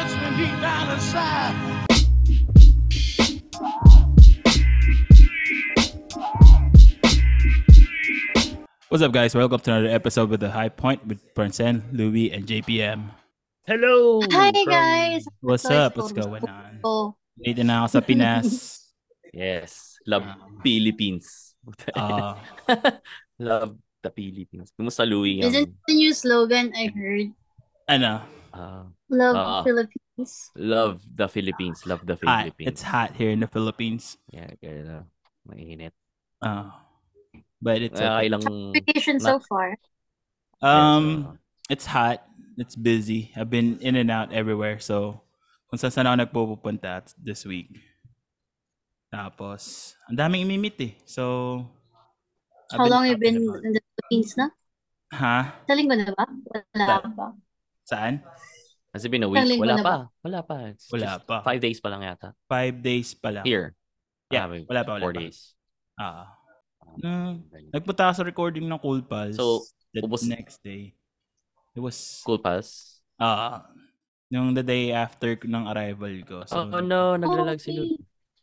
touch me deep down inside. What's up, guys? Welcome to another episode with the High Point with Bernsen, Louis, and JPM. Hello! Hi from- guys! What's So, up? What's going on? Dito na ako sa Pinas. Yes, love Um, Philippines. Ah, love the Philippines. Kumusta Louie? isn't the new slogan I heard? ano? Ah, Love Ah. Philippines. love the Philippines. Love the Hot. Philippines. It's hot here in the Philippines. Yeah, kaya. Mainit. Ah, but it's okay. ilang... Vacation so far. Um, it's hot. It's busy. I've been in and out everywhere. So, kung saan saan ako nagpupunta this week. Tapos, ang daming imimit eh. So, I've How long you been in the Philippines na? Ha? Sa linggo na ba? Wala pa. Saan? Has it been a Ilang week? linggo Wala na pa. Wala pa. It's Wala just pa. Five days pa lang yata. Five days pa lang. Here. Yeah, Ah, wala pa, wala Four pa. days. Ah. Na, nagpunta sa recording ng Cool Pals. So, the ubos- next day. It was, Cool pass. ah, yung the day after ng arrival ko. So, oh no, naglalag si Louie.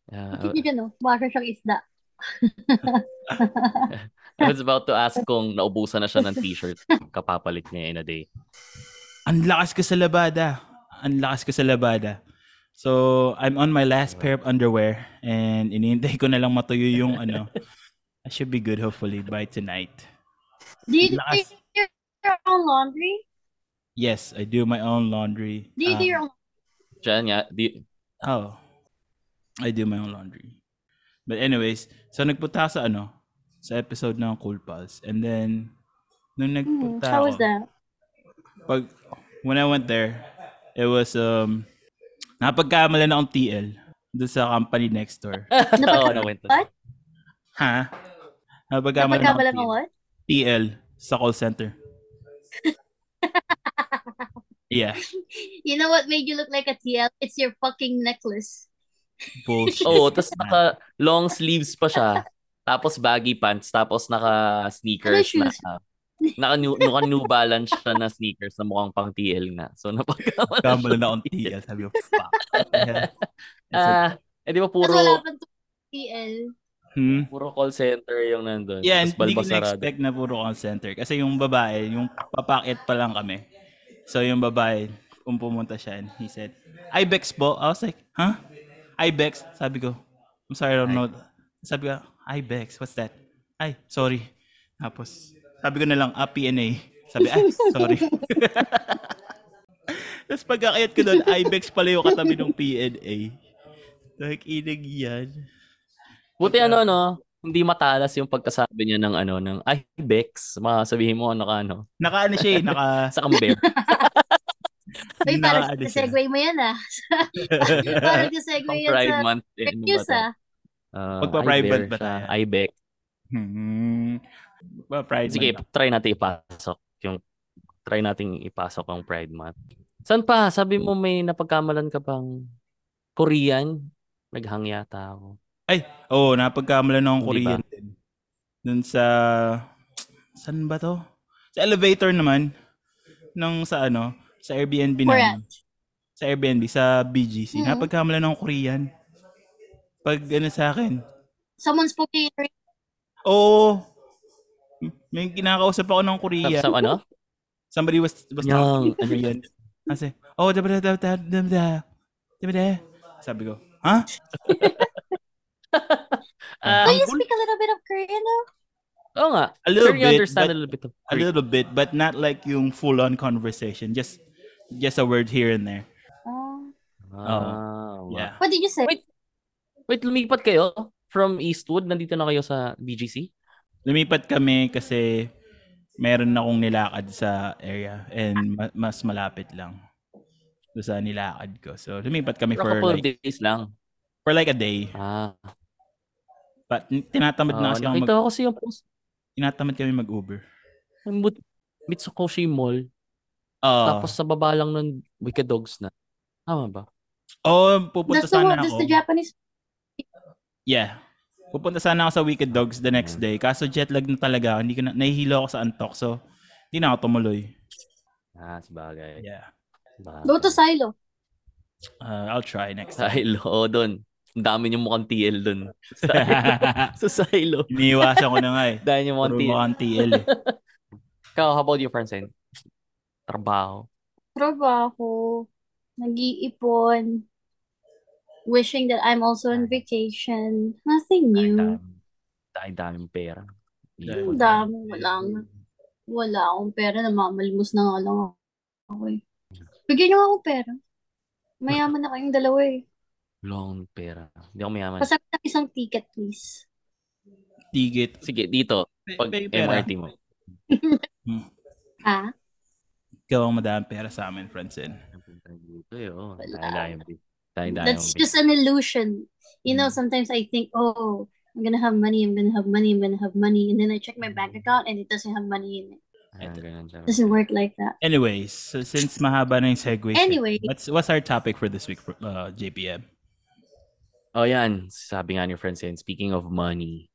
Okay. Yeah, Bakit yun no? Baka siyang isda. I was about to ask kung naubusan na siya ng t-shirt kapapalit niya in a day. Ang lakas ko sa labada. Ang lakas ko sa labada. So, I'm on my last pair of underwear and inihintay ko na lang matuyo yung ano. I should be good hopefully by tonight. Do you do Lakas. your own laundry? Yes, I do my own laundry. Do you do Um, your own Diyan nga, di, Oh. I do my own laundry. But anyways, so nagpunta sa ano, sa episode ng Cool Pals. And then, nung Hmm, nagpunta How ako, was that? pag, when I went there, it was, um, napagkamalan akong TL doon sa company next door. Oo, nawento. What? ha? Napagkamalan Napagkabala akong what? TL sa call center. yeah, You know what made you look like a TL? It's your fucking necklace. bullshit. Oo, tapos naka long sleeves pa siya. Tapos baggy pants, tapos naka sneakers Ano na. Naka new, naka new balance siya na sneakers na mukhang pang TL na. So napagkamalan siya. Kamalan akong TL. Sabi ko, fuck. Yeah. Ah, eh di ba Tapos wala puro TL. Hmm? puro call center yung nandun. Yeah, Tapos hindi ko na-expect na puro call center. Kasi yung babae, yung papakit pa lang kami. So yung babae, kung pumunta siya, and he said, Ibex po. I was like, huh? Ibex? Sabi ko, I'm sorry, I don't know. Sabi ko, Ibex, what's that? Ay, sorry. Tapos, sabi ko na lang, ah, PNA. Sabi, ay, sorry. Tapos pagkakayat ko doon, Ibex pala yung katabi ng PNA. Like, inig yan. Buti ano, no? Hindi matalas yung pagkasabi niya ng ano, ng ay, Bex. Masabihin mo ano ka, ano. Naka ano siya eh, naka... Sa camber. Uy, parang ano segue mo yan ah. parang segue yan Pride sa Month. Eh, fake ano ba news ah. Ah, ba tayo? Ibex. Hmm. Ba, pride Sige, month. try natin ipasok yung try nating ipasok ang Pride Month. Saan pa? Sabi mo may napagkamalan ka bang Korean? Naghang yata ako. Oo, oh, napagkamalan ng Korean din. Dun sa... Saan ba to? Sa elevator naman. Nung sa ano, sa Airbnb namin. Sa Airbnb, sa BGC. Mhm. Napagkamalan ng Korean. Pag ano sa akin. Someone spoke to you. Oo. May kinakausap ako ng Sa, Korean. sa ano? Somebody was, was Yung, talking Korean. Kasi, oh, da da da da da da da da Sabi ko, ha? Ah, Do you speak a little bit of Korean though? Oo nga. A little Sure you bit, understand but- a little bit of A little bit, but not like yung full-on conversation. Just just a word here and there. Oh. Ah, wow. Yeah. What did you say? Wait. Wait, lumipat kayo from Eastwood? Nandito na kayo sa BGC? Lumipat kami kasi meron akong nilakad sa area and ma- mas malapit lang doon sa nilakad ko. So lumipat kami For couple of like, days lang. for like a day. Ah. But tinatamad na Ah, kasi ako mag, kasi yung post. tinatamad kami mag-Uber. Mitsukoshi Mall. Oh, Tapos sa baba lang ng Wicked Dogs na. Tama ba? oh, pupunta That's the, sana one- that's ako. the Japanese. Yeah. Pupunta sana ako sa Wicked Dogs the next day. Kaso jet lag na talaga. Hindi ko na, nahihilo ako sa antok. So, hindi na ako tumuloy. Ah, sabagay. Yeah. Sabagay. Go to Silo. Uh, I'll try next time. Silo. Oo, doon. Ang dami yung mukhang TL doon. Sa, sa silo. Iniiwasan ko na nga eh. Dahil yung mukhang TL. mukhang TL eh. Ikaw, how about you, Francine? Trabaho. Trabaho. Nag-iipon. Wishing that I'm also on vacation. Nothing new. Dahil daming pera. Ang dami. Wala nga. Wala akong pera. Namamalimos na nga lang ako eh. Bigyan niyo ako pera. Mayaman na kayong dalawa eh. Long pera. Hindi ako mayaman. Pasabi ng isang ticket, please. Tigit. Sige, dito. Pag pe- pera. MRT mo. Ha? Ikaw ang madaming pera sa amin, Francine. Dito eh, oh. Wala. That's just an illusion. You know, Mm. sometimes I think, oh, I'm gonna have money, I'm gonna have money, I'm gonna have money. And then I check my bank account and it doesn't have money in it. Ah, ganun siya. It doesn't work like that. Anyways, so since mahaba na yung segue. Anyway. What's, what's our topic for this week, uh, JPM? Oh, yan. Sabi nga ni Francine, speaking of money,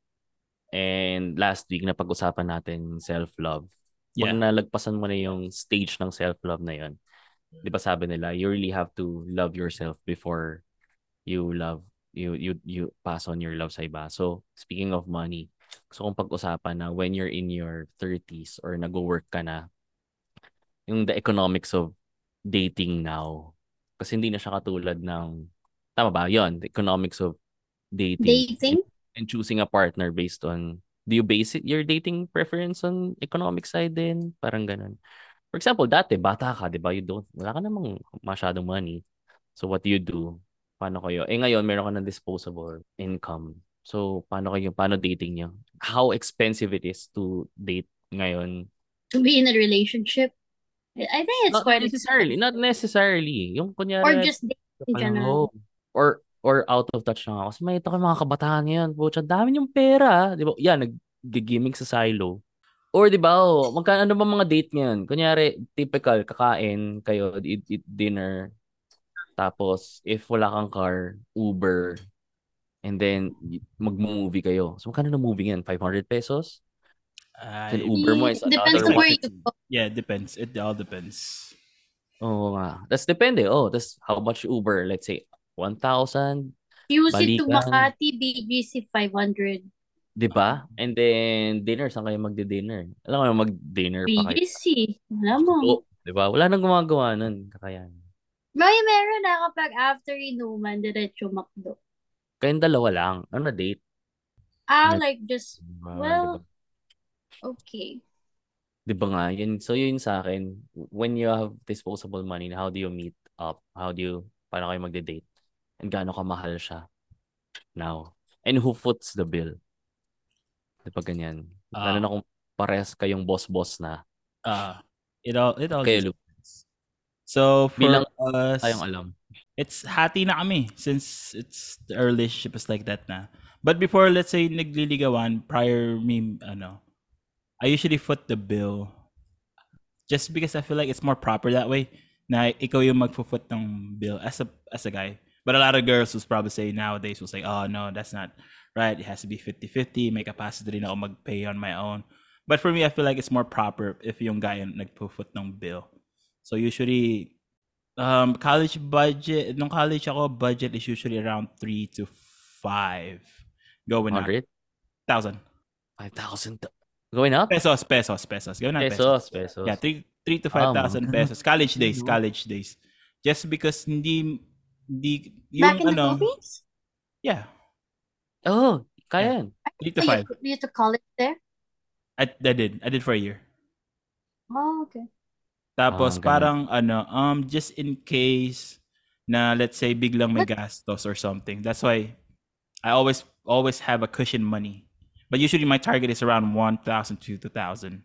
and last week na pag-usapan natin self-love. Yeah. Pag nalagpasan mo na yung stage ng self-love na yon, di ba sabi nila, you really have to love yourself before you love, you you you pass on your love sa iba. So, speaking of money, gusto kong pag-usapan na when you're in your 30s or nag-work ka na, yung the economics of dating now. Kasi hindi na siya katulad ng, tama ba? Yon, the economics of dating Dating? and choosing a partner based on do you base it your dating preference on economic side din parang ganun for example dati bata ka 'di ba you don't wala ka namang masyadong money so what do you do paano kayo eh ngayon meron ka ng disposable income so paano kayo paano dating niyo how expensive it is to date ngayon To be in a relationship? I think it's not quite necessarily not necessarily yung kunyari Or just dating general. Or or out of touch na ako. Kasi may ito kayo mga kabataan ngayon. Pucha, dami yung pera. Di ba? Yan, nag-gimmick sa silo. Or di ba, oh, magkano ano ba mga date ngayon? Kunyari, typical, kakain kayo, eat, eat dinner. Tapos, if wala kang car, Uber. And then, mag-movie kayo. So, magkano na movie yan? 500 pesos? Uh, Then Uber mo is Depends another on where you 150. go. yeah, it depends. It all depends. Oo nga. That's depende. Oh, that's how much Uber? Let's say, 1,000. Usually to. Makati, BGC 500. 'Di ba? And then dinner saan kayo magdi-dinner? Alam mo mag-dinner pa kayo. BGC. Alam mo. Oo, 'di ba? Wala nang gumagawa nun, kakayan. May meron na kapag after inuman, diretso makdo. Kayong dalawa lang. Ano na date? Ah, Ano? like just, Diba? well, 'Di ba? okay. 'Di ba nga? Yun, so yun sa akin, when you have disposable money, how do you meet up? How do you, paano kayo magde-date? And gaano kamahal siya now? And who foots the bill? 'Di ba ganyan? Lalo Ah. na kung parehas kayong boss-boss na. Uh, it all it all Kayo, depends. So for Bilang us, tayong alam. it's hati na kami since it's our relationship is like that na. But before, let's say, nagliligawan, prior me, ano, I usually foot the bill just because I feel like it's more proper that way na ikaw yung magfo-foot ng bill as a, as a guy. But a lot of girls will probably say nowadays will say, oh no, that's not right. It has to be 50-50. May capacity rin ako mag-pay on my own. But for me, I feel like it's more proper if yung guy yung nagpo-foot ng bill. So usually, um, college budget, nung college ako, budget is usually around 3 to 5 going up. 100? 1,000. 5,000. Going up? Pesos, pesos, pesos. Going up pesos. Pesos, pesos. Yeah, 3, 3 to Ah, 5,000 mga- pesos. College days, college days. Just because hindi, hindi, Back yung in the ano, Philippines? yeah, Oh, kaya yan. 3 to So 5. you, you took college there? I, I did. I did for a year. Oh, okay. Tapos ganun. parang ano, um just in case na let's say biglang may gastos or something. That's why I always always have a cushion money. But usually my target is around 1,000 to 2,000.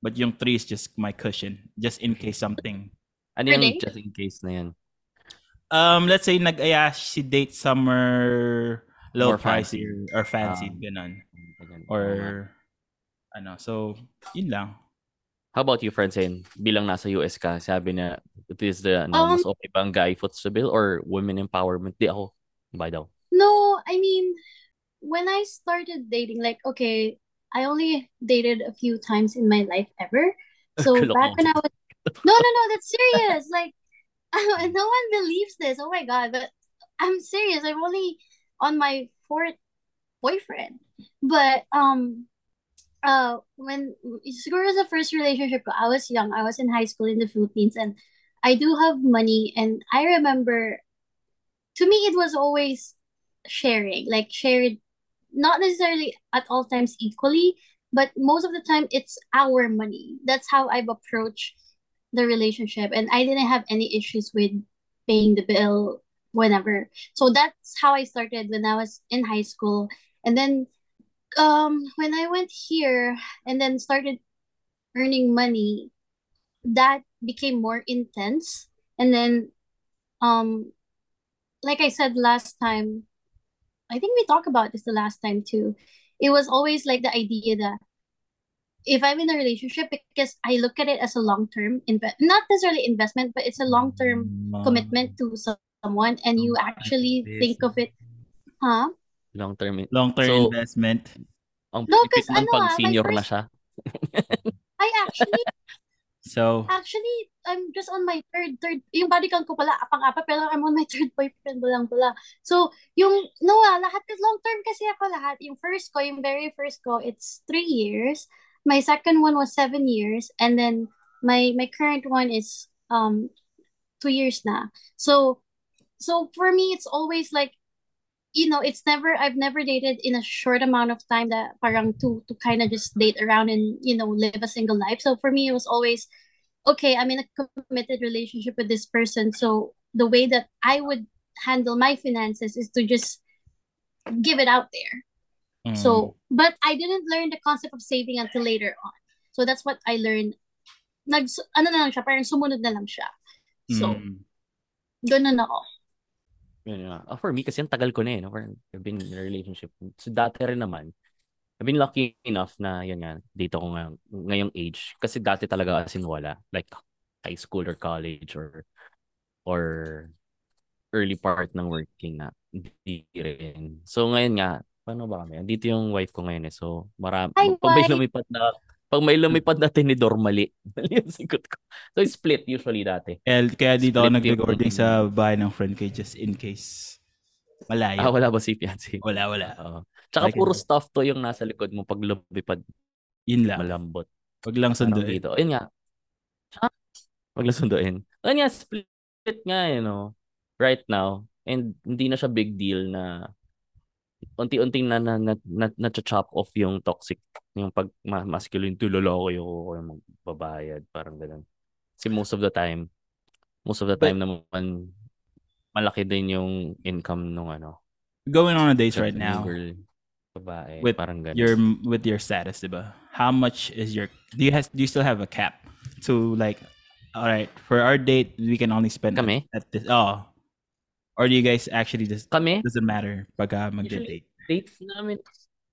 But yung 3 is just my cushion just in case something. Ano yung just in case na yan? Um let's say nag-aya si date somewhere low More fancy. or, or fancy Ah. ganun. Ganyan. Or Oo nga. ano, so yun lang. How about you, Francine? Bilang nasa US ka, sabi na it is the ano, Um, mas okay bang guy foots the bill or women empowerment? Di ako. Bye daw. No, I mean, when I started dating, like, okay, I only dated a few times in my life ever. So back when I was, no, no, no, that's serious. Like, no one believes this. Oh my God. But I'm serious. I'm only on my fourth boyfriend. But um uh when siguro sa first relationship I was young. I was in high school in the Philippines and I do have money and I remember to me it was always sharing, like shared not necessarily at all times equally, but most of the time it's our money. That's how I've approached the relationship and I didn't have any issues with paying the bill whenever. So that's how I started when I was in high school. And then um when I went here and then started earning money, that became more intense. And then um like I said last time, I think we talked about this the last time too. It was always like the idea that if I'm in a relationship, because I look at it as a long term invest, not necessarily investment, but it's a long term commitment to someone, and you actually think of it, huh? Long term. Long-term So, investment. Ang No, 'cause pipit nun ano pag ah, my senior na first- siya. I actually So, Actually, I'm just on my third, third, yung body count ko pala, pang-apat, pero I'm on my third boyfriend lang pala. So, yung, no ah, lahat, long term kasi ako lahat. Yung first ko, yung very first ko, it's three years. My second one was seven years. And then, my, my current one is, um, two years na. So, so for me, it's always like, you know, it's never, I've never dated in a short amount of time that parang to, to kind of just date around and, you know, live a single life. So for me, it was always, okay, I'm in a committed relationship with this person. So the way that I would handle my finances is to just give it out there. mm, So, but I didn't learn the concept of saving until later on. So that's what I learned. Nag, ano na lang siya, parang sumunod na lang siya. So, mm, ganun ako. Yun nga. Ah, for me, kasi ang tagal ko na eh. No? I've been in a relationship. So, dati rin naman, I've been lucky enough na, yun nga, dito ko ngayong, ngayong age. Kasi dati talaga as in wala. Like, high school or college or or early part ng working na. Hindi rin. So, ngayon nga, paano ba kami? Andito yung wife ko ngayon eh. So, marami. Hi, pag may wife! lumipad na, pag may lumipad na tinidor, mali. Mali yung sigot ko. So, split usually dati. kaya, kaya dito ako Split nag-recording yung- sa bahay ng friend ko just in case. Malayo. Ah, wala ba si fiancé? Wala, wala. Oo. Tsaka puro stuff to yung nasa likod mo pag lumipad Yun lang. malambot. Wag lang Parang sunduin. dito. Ayun nga. Ah, Wag lang sunduin. Ayun nga, split nga, you know, right now. And hindi na siya big deal na unti-unting na na na, na, na chop off yung toxic yung pag ma- masculine to lalaki ako o magbabayad parang ganun. Kasi most of the time most of the time naman malaki din yung income nung ano Going on a date right now girl babae With parang ganun. your with your status, diba? How much is your do you has do you still have a cap to like all right, for our date we can only spend at- Kami? at, this oh. Or do you guys actually just kami doesn't matter pag uh, mag-date? dates namin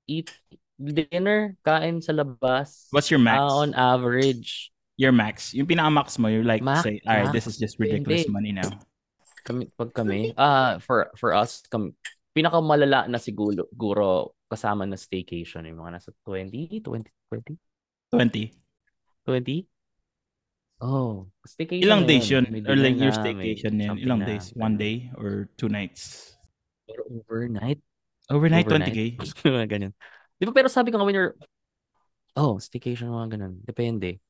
eat dinner kain sa labas What's your max? Ah, on average your max. Yung pinaka-max mo, you're like Max? say, all right, this is just ridiculous Hindi. money now. kami pag kami ah for for us kami pinakamalala na siguro guro kasama na staycation yung mga nasa 20 20 20 20. 20 Oh, staycation Ilang na days yun? Or like your staycation yun? something Ilang na, days? One day or two nights? Pero overnight? Overnight, Overnight? 20k? Mga ganyan. Di ba pero sabi ko nga when you're Oh, staycation mga ganun. Depende.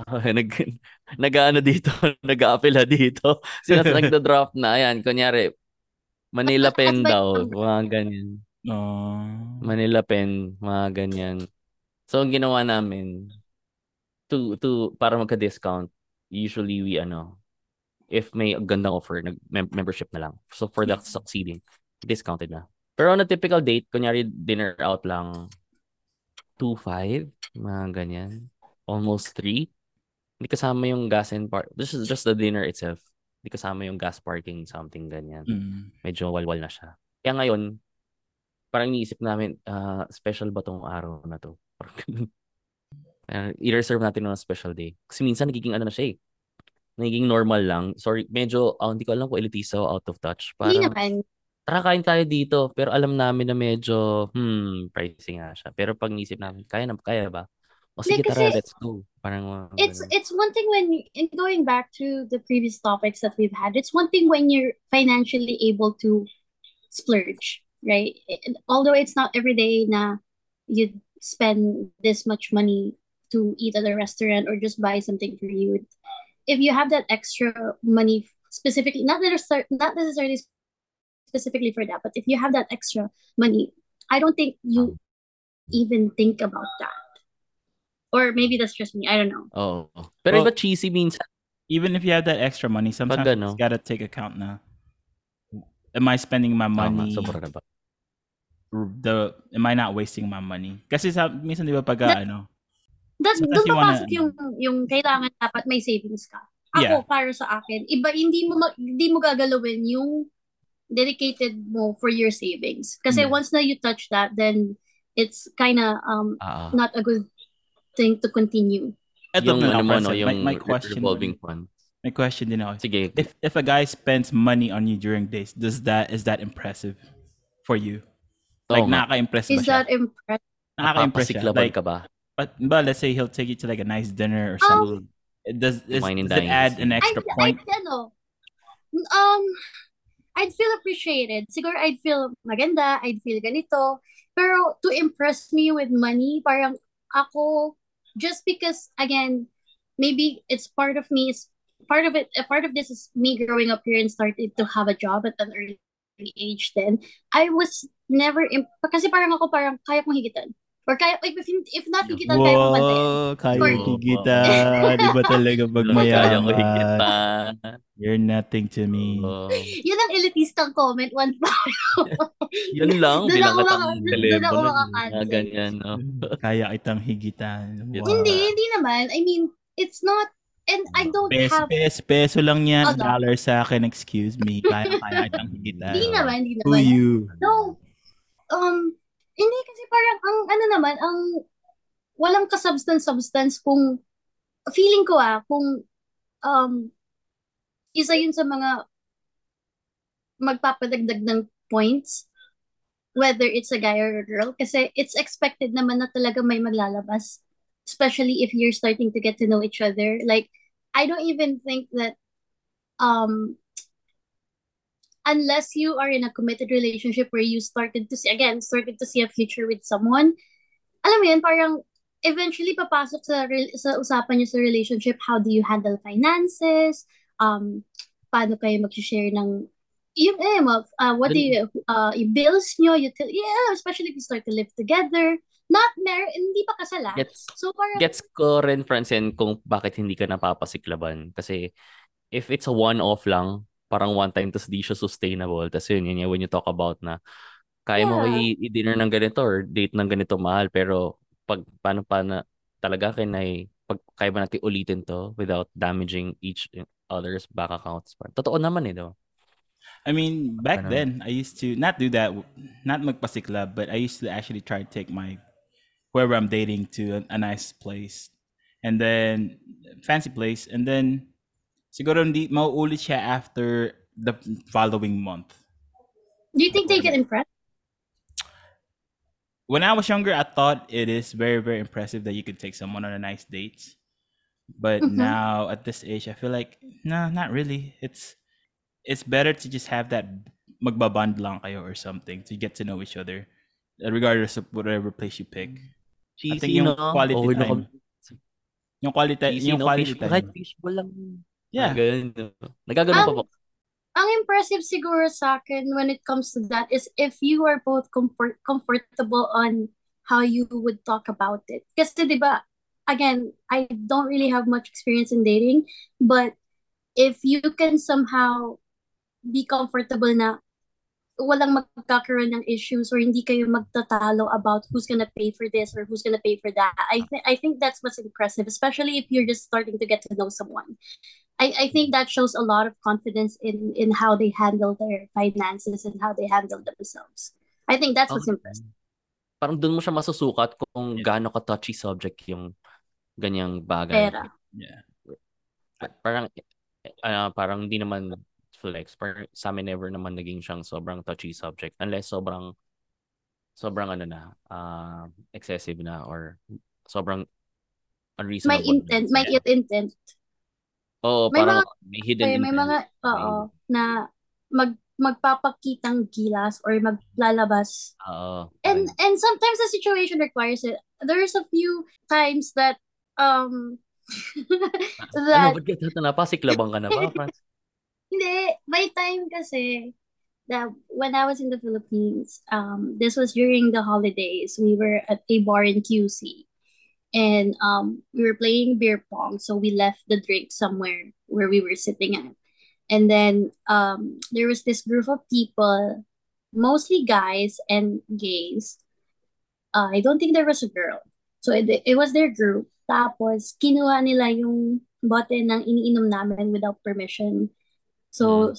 Ah, nag nag-ano dito, nag-aapela dito. Sila sa nagda-drop na ayan, kunyari Manila pen daw, mga ganyan. No. Manila pen, mga ganyan. So ang ginawa namin to to para magka-discount, usually we ano, if may gandang offer, nag mem- membership na lang. So for the succeeding, discounted na. Pero on a typical date, kunyari dinner out lang 2.5, mga ganyan. Almost 3. Hindi kasama yung gas and park. This is just the dinner itself. Hindi kasama yung gas parking, something ganyan Mm. medyo walwal na siya. Kaya ngayon, parang iniisip namin, ah, special ba tong araw na to? Parang. Uh, i-reserve natin ng special day. Kasi minsan nagiging ano na siya eh. Nagiging normal lang. Sorry, medyo, ah, hindi ko alam kung elitista o out of touch. Hindi Parang, naman. tara kain tayo dito. Pero alam namin na medyo, hmm, pricey nga siya. Pero pag nisip namin, kaya na, kaya ba? O sige, Like, tara, let's go. Parang mga it's it's one thing when in going back to the previous topics that we've had it's one thing when you're financially able to splurge right although it's not every day na you spend this much money to eat at a restaurant or just buy something for you if you have that extra money specifically not necessarily not necessarily specifically for that but if you have that extra money i don't think you even think about that or maybe that's just me i don't know oh but Well, iba cheesy means Even if you have that extra money, sometimes Pag you ano. gotta take account na. Am I spending my money? sobra na ba? The am I not wasting my money? Kasi sa minsan 'di ba pag That- ano, That's doon you wanna- papasok yung yung kailangan dapat may savings ka. Ako Yeah. para sa akin, iba hindi mo ma- hindi mo gagalawin yung dedicated mo for your savings. Kasi Mm. once na you touch that, then it's kind of um ah. not a good thing to continue. eto yung na ano lang, mo, no, Francine. yung my, my question, revolving fund. my question din ako. Sige. If if a guy spends money on you during days, does that is that impressive for you? Like nga. nakaka-impress ba Is siya? that impressive? Nakaka-impress siya. Like, ka ba? But, but let's say he'll take you to like a nice dinner or Um, something. It does, is, Wine and does it add an I'd, extra I'd, point? ano, um, I'd feel appreciated. Siguro I'd feel maganda, I'd feel ganito. Pero to impress me with money, parang ako, just because, again, maybe it's part of me, it's part of it, a part of this is me growing up here and starting to have a job at an early age then. I was never, imp- kasi parang ako parang kaya kong higitan. Or kaya, if, if not higitan, kaya kong bantayan. Wow, kaya Sorry. higitan. Di ba talaga pag Kaya ko mayaman? higitan. You're nothing to me. Oo. Yun ang elitistang comment one pa. Yun lang, Doon bilang ako katang telepono. Ah, ganyan, no? Kaya kitang higitan. Wow. Hindi, hindi naman. I mean, it's not, and I don't Peso, have, peso, peso lang yan. Ano? Dollar sa akin, excuse me. Kaya, kaya kitang higitan. hindi naman, hindi Who naman. you? No, um, hindi parang, ang ano naman, ang walang kasubstance-substance kung, feeling ko ah, kung, um, isa yun sa mga magpapadagdag ng points, whether it's a guy or a girl, kasi it's expected naman na talaga may maglalabas, especially if you're starting to get to know each other. Like, I don't even think that, um, unless you are in a committed relationship where you started to see, again, started to see a future with someone, alam mo yun, parang eventually papasok sa, re- sa usapan niyo sa relationship, how do you handle finances, um, paano kayo mag-share ng, yung, eh, uh, what do you, uh, yung bills nyo, util- yeah, especially if you start to live together, not married, hindi pa kasal ah. Gets, So parang, gets ko rin, Francine, kung bakit hindi ka napapasiklaban. Kasi if it's a one-off lang, parang one time, tapos di siya sustainable. Tapos yun, yun, yun, when you talk about na, kaya mo Yeah. i- i-dinner ng ganito or date ng ganito mahal, pero pag paano pa na talaga kinay pag kaya ba natin ulitin to without damaging each other's bank accounts. Totoo naman eh, diba? I mean, back Ganun. then, I used to not do that, not magpasiklab, but I used to actually try to take my whoever I'm dating to a, a nice place, and then fancy place, and then siguro hindi mauulit siya after the following month. do you think they get impressed? When I was younger, I thought it is very, very impressive that you could take someone on a nice date. But Mhm. now at this age, I feel like no, not really. It's it's better to just have that magbaband lang kayo or something to get to know each other, uh, regardless of whatever place you pick. I think Cheesy, yung no? quality Oh, no, time. Yung quality, Cheesy, yung no? quality Fish, time. kahit fishball lang. Yeah. Ah, ganun, no? Nagaganon pa Um, po. ang impressive siguro sa akin when it comes to that is if you are both comfort comfortable on how you would talk about it. Kasi 'di ba, again, I don't really have much experience in dating, but if you can somehow be comfortable na walang magkakaroon ng issues or hindi kayo magtatalo about who's gonna pay for this or who's gonna pay for that. I think I think that's what's impressive, especially if you're just starting to get to know someone. I, I think that shows a lot of confidence in in how they handle their finances and how they handle themselves. I think that's what's Okay. impressive. Parang doon mo siya masusukat kung gaano ka touchy subject yung ganyang bagay. Pera. Yeah. Parang ah, parang hindi naman flex. Parang sa amin never naman naging siyang sobrang touchy subject unless sobrang sobrang ano na, ah, excessive na or sobrang unreasonable. May intent, may yeah. intent. Oo, May parang mga- may hidden May, may mga, oo, na mag magpapakitang gilas or maglalabas. Oo. And parang- and sometimes the situation requires it. There's a few times that um ano, that ba't ka tatanapa? Siklabang ka na ba, Franz? Hindi, may time kasi that when I was in the Philippines, um, this was during the holidays. We were at a bar in QC, and um, we were playing beer pong. So we left the drink somewhere where we were sitting at, and then um, there was this group of people, mostly guys and gays. Uh, I don't think there was a girl. So it, it was their group. Tapos, kinuha nila yung bote ng iniinom namin without permission. So,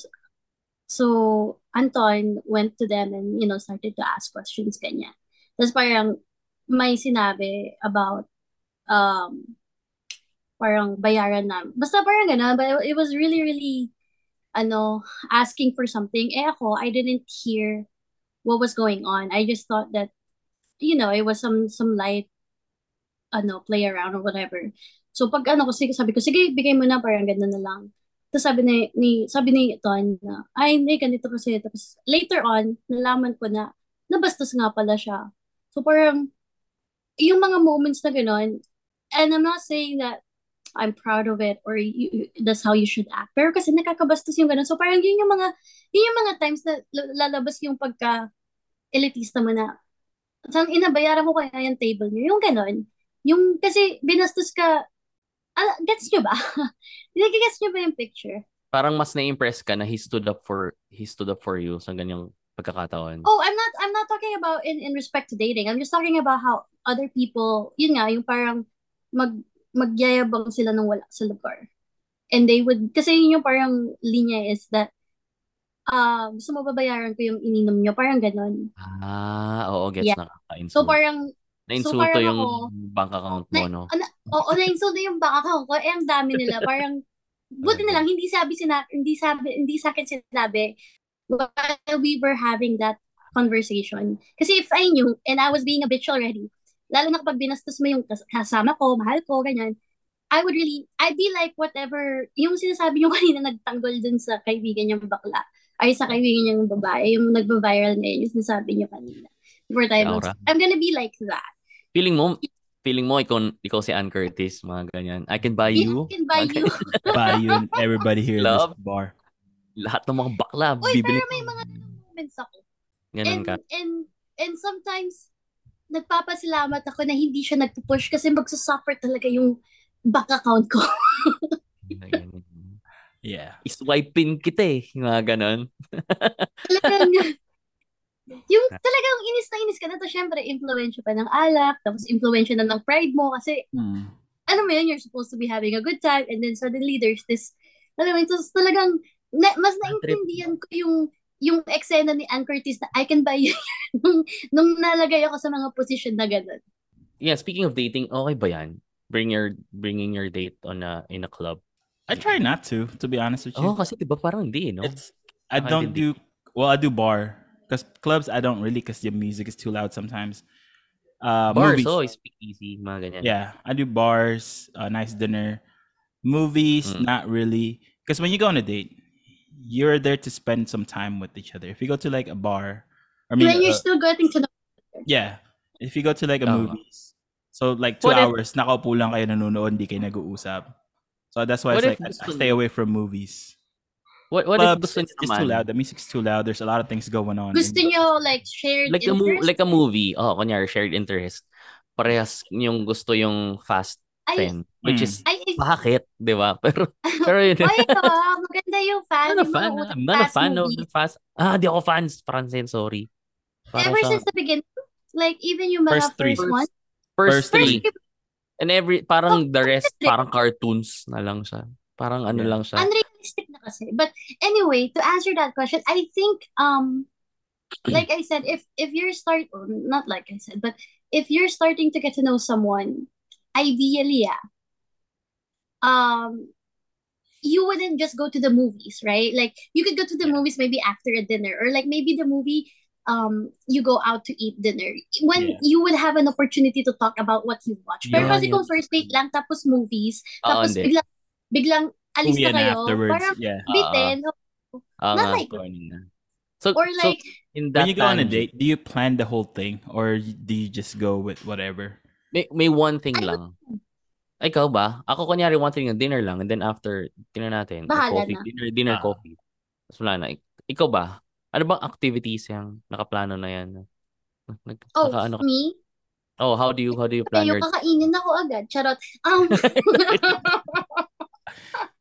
so Anton went to them and, you know, started to ask questions, ganyan. Tapos parang may sinabi about, um, parang bayaran na. Basta parang gano'n, but it was really, really, ano, asking for something. Eh ako, I didn't hear what was going on. I just thought that, you know, it was some, some light, ano, play around or whatever. So pag ano ko, sige, sabi ko, sige, bigay mo na, parang gano'n na lang. Tapos sabi ni, ni sabi ni Ton na, ay, hindi, ganito kasi. Tapos later on, nalaman ko na, nabastos nga pala siya. So parang, yung mga moments na gano'n, and I'm not saying that I'm proud of it or you, that's how you should act. Pero kasi nakakabastos yung gano'n. So parang yun yung mga, yun yung mga times na lalabas yung pagka elitista mo na, saan inabayaran ko kaya yung table niyo? Yung gano'n. Yung, kasi binastos ka, ah, gets nyo ba? Nagigets nyo ba yung picture? Parang mas na-impress ka na he stood up for he stood up for you sa ganyang pagkakataon. Oh, I'm not I'm not talking about in in respect to dating. I'm just talking about how other people, yun nga, yung parang mag magyayabang sila ng wala sa lugar. And they would, kasi yun yung parang linya is that uh, gusto mo babayaran ko yung ininom nyo, parang ganon. Ah, oo, gets Yeah. na ka So parang, Na-insulto parang yung ako- bank account mo, na, no? ano, oo, na-insult yung bank account ko, eh, ang dami nila, parang, buti na lang, hindi sabi, sina, hindi sabi, hindi sa akin sinabi, while we were having that conversation. Kasi if I knew, and I was being a bitch already, lalo na kapag binastos mo yung kas- kasama ko, mahal ko, ganyan, I would really, I'd be like whatever, yung sinasabi nyo kanina nagtanggol dun sa kaibigan niyang bakla, ay sa kaibigan niyang babae, yung nagba-viral ngayon, yung sinasabi niyo kanina. Before tayo Aura. I'm gonna be like that. Feeling mo, feeling mo ikaw, ikaw si Ann Curtis, mga ganyan. I can buy Yeah, you. I can buy you. Buy you and everybody here in this Love. bar. Lahat ng mga bakla, Uy, bibili. pero may mga moments ako. Ganun And, ka. and, and sometimes, nagpapasalamat ako na hindi siya nagpo-push kasi magsasuffer talaga yung bank account ko. Yeah. Iswipin kita eh. Yung Mga ganun. talagang, yung talagang inis na inis ka na to, syempre, influensya pa ng alak, tapos influensya na ng pride mo kasi, Hmm. ano mo yun, you're supposed to be having a good time, and then suddenly there's this, alam mo, yun, so talagang, na, mas naintindihan ko yung, yung eksena ni Ann Curtis na I can buy you nung, nung nalagay ako sa mga position na gano'n. Yeah, speaking of dating, okay ba yan? Bring your, bringing your date on a, in a club. I try not to, to be honest with you. Oh, kasi diba parang hindi, no? It's I don't hindi. do well. I do bar because clubs I don't really because the music is too loud sometimes. Uh, Bars, movies, oh, speak easy, mga ganyan. yeah, I do bars. A nice dinner, movies, Mm. not really. Because when you go on a date, you're there to spend some time with each other. If you go to like a bar, I mean, When you're uh, still getting to know yeah, if you go to like a Tama. movies, so like two What if- hours, nakaupo lang kayo nanonood, hindi kayo nag-uusap. So that's why it's like I, I stay away from movies. What, what if Clubs, gusto it's, it's too loud. The music's too loud. There's a lot of things going on. gusto And- nyo like shared like a, mo- like a movie, oh, kunyari, shared interest. Parehas yung gusto yung fast Ay, 10, which Mm. is, ay, bakit, di ba? Pero, pero yun, Ay, oh, maganda yung fan. I'm not a yung fan. mga. I'm not a fast fan of movies. the fast. Ah, di ako fans. Francine, sorry. Para Ever siya, since the beginning, like even yung mga First three. first one, first first three. three. And every, parang the rest, three. parang cartoons na lang siya. Parang ano Yeah. lang siya. unrealistic na kasi. But anyway, to answer that question, I think um like I said, if if you're start or not like I said, but if you're starting to get to know someone, ideally, yeah, um, you wouldn't just go to the movies, right? Like you could go to the movies maybe after a dinner, or like maybe the movie um you go out to eat dinner when Yeah. you would have an opportunity to talk about what you watch pero Yun, kasi kung first date lang tapos movies tapos hindi. biglang biglang alis Uwi na na kayo afterwards. parang Yeah. bitin Oo Not nga, like- na. So, or so like in that When you go on a date, do you plan the whole thing or do you just go with whatever? May, may one thing I lang. Ikaw ba? Ako kunyari one thing dinner lang and then after dinner natin, Bahala coffee, na. dinner, dinner Ah. coffee. Tapos wala na. Ik- Ikaw ba? Ano bang activities yung nakaplano na yan? Nag, oh naka- ano, me oh, how do you how do you plan kayo your kakainin ako agad charot um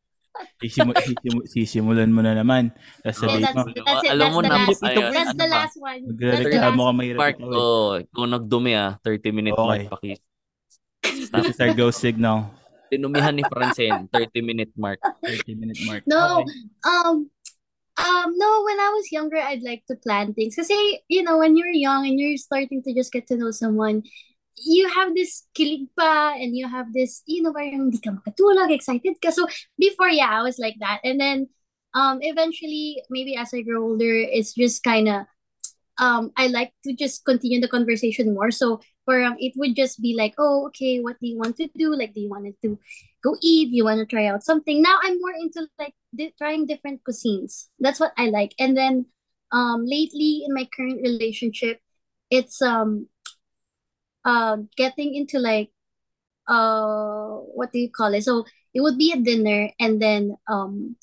Sisimu- sisimu- sisimulan mo na naman. Tapos Yeah, sabihin mo, that's it. Alam That's mo na, last. ayun, That's ano the last one. Magrereklamo ka ikaw. eh. oh, kung nagdumi ah, 30 minute Okay. mark paki. This is our go signal. Tinumihan ni Francine, 30 minute mark. 30 minute mark. No, Okay. um, um, no. When I was younger, I'd like to plan things. Kasi you know, when you're young and you're starting to just get to know someone, you have this kilig pa, and you have this, you know, parang hindi ka makatulog, excited ka. So before, yeah, I was like that, and then, um, eventually, maybe as I grow older, it's just kind of, um, I like to just continue the conversation more. So parang it would just be like, oh, okay, what do you want to do? Like, do you want to go eat? You want to try out something? Now I'm more into like di- trying different cuisines. That's what I like. And then, um, lately in my current relationship, it's um, uh, getting into like, uh, what do you call it? So it would be a dinner and then um,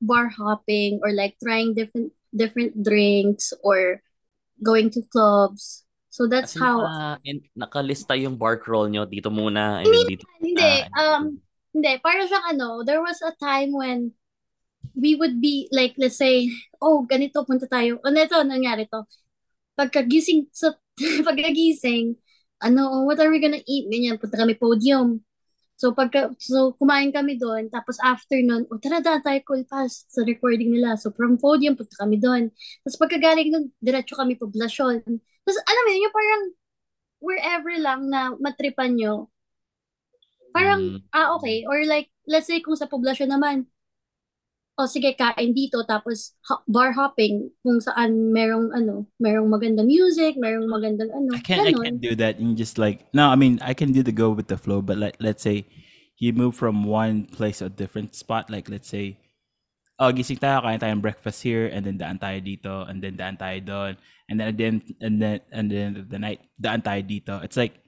bar hopping or like trying different different drinks or going to clubs. So that's Kasi how. naka, in, nakalista yung bar crawl nyo dito muna and then dito. Hindi, Ah, um, hindi, para siyang ano, there was a time when we would be like, let's say, oh, ganito, punta tayo. O, neto, nangyari to. Pagkagising, sa, pagkagising, ano, what are we gonna eat? Ganyan, punta kami podium. So, pagka, so, kumain kami doon. Tapos, after nun, o, tara, daan tayo cool pass sa recording nila. So, from podium, punta kami doon. Tapos, pagkagaling doon, diretso kami poblasyon. Tapos, alam mo yun, yung parang, wherever lang na matripan nyo, parang, Mm. ah, okay. Or like, let's say kung sa poblasyon naman, o sige, kain dito, tapos bar hopping, kung saan merong, ano, merong magandang music, merong magandang, ano, I can't I ganon. can't do that. You just like no, I mean I can do the go with the flow, but like let's say you move from one place to a different spot, like let's say oh, gising tayo, kain tayong breakfast here, and then daan tayo dito, and then daan tayo doon, and then then and then and then the night daan tayo dito. It's like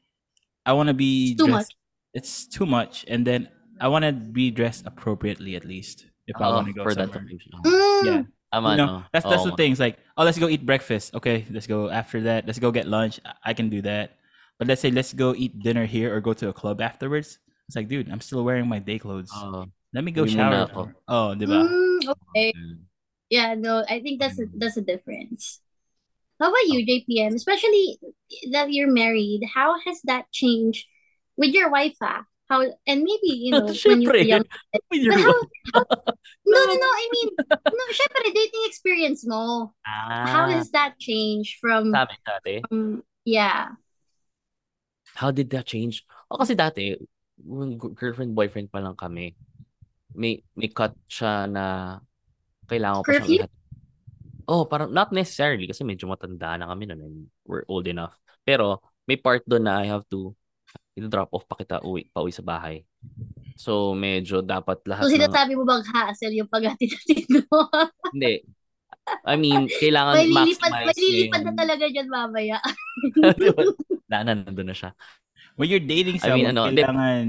I want to be It's too dressed. It's too much, and then I want to be dressed appropriately at least if I want to go for that somewhere. occasion. Mm, Yeah. You know, no? that's that's Oo the thing. It's like, oh, let's go eat breakfast. Okay, let's go after that. Let's go get lunch. I- I can do that. But let's say let's go eat dinner here or go to a club afterwards. It's like, dude, I'm still wearing my day clothes. Oo. Let me go Uwi muna shower. Oh, diba? mm, okay. Mm. Yeah, no, I think that's a, Mm. that's a difference. How about you, JPM? Especially that you're married, how has that changed with your wife, ah? How, and maybe, you know, when you were Siyempre. young. But how, how, no, no, no, I mean, no, syempre, dating experience mo. How Ah, has that changed from, sa amin dati. um, yeah. How did that change? O kasi dati, girlfriend, boyfriend pa lang kami, may may cut siya na kailangan ko siyang ihat. Oh, parang not necessarily kasi medyo matanda na kami noon and we're old enough. Pero may part doon na I have to i-drop off pa kita uwi, pa uwi sa bahay. So medyo dapat lahat So, ng sinasabi mo bang hassle yung paghatid-hatid mo? hindi. I mean, kailangan may lilipad, maximize may lilipad na talaga dyan mamaya. Wala na, nandun na siya. When you're dating I mean, someone, ano, hindi- kailangan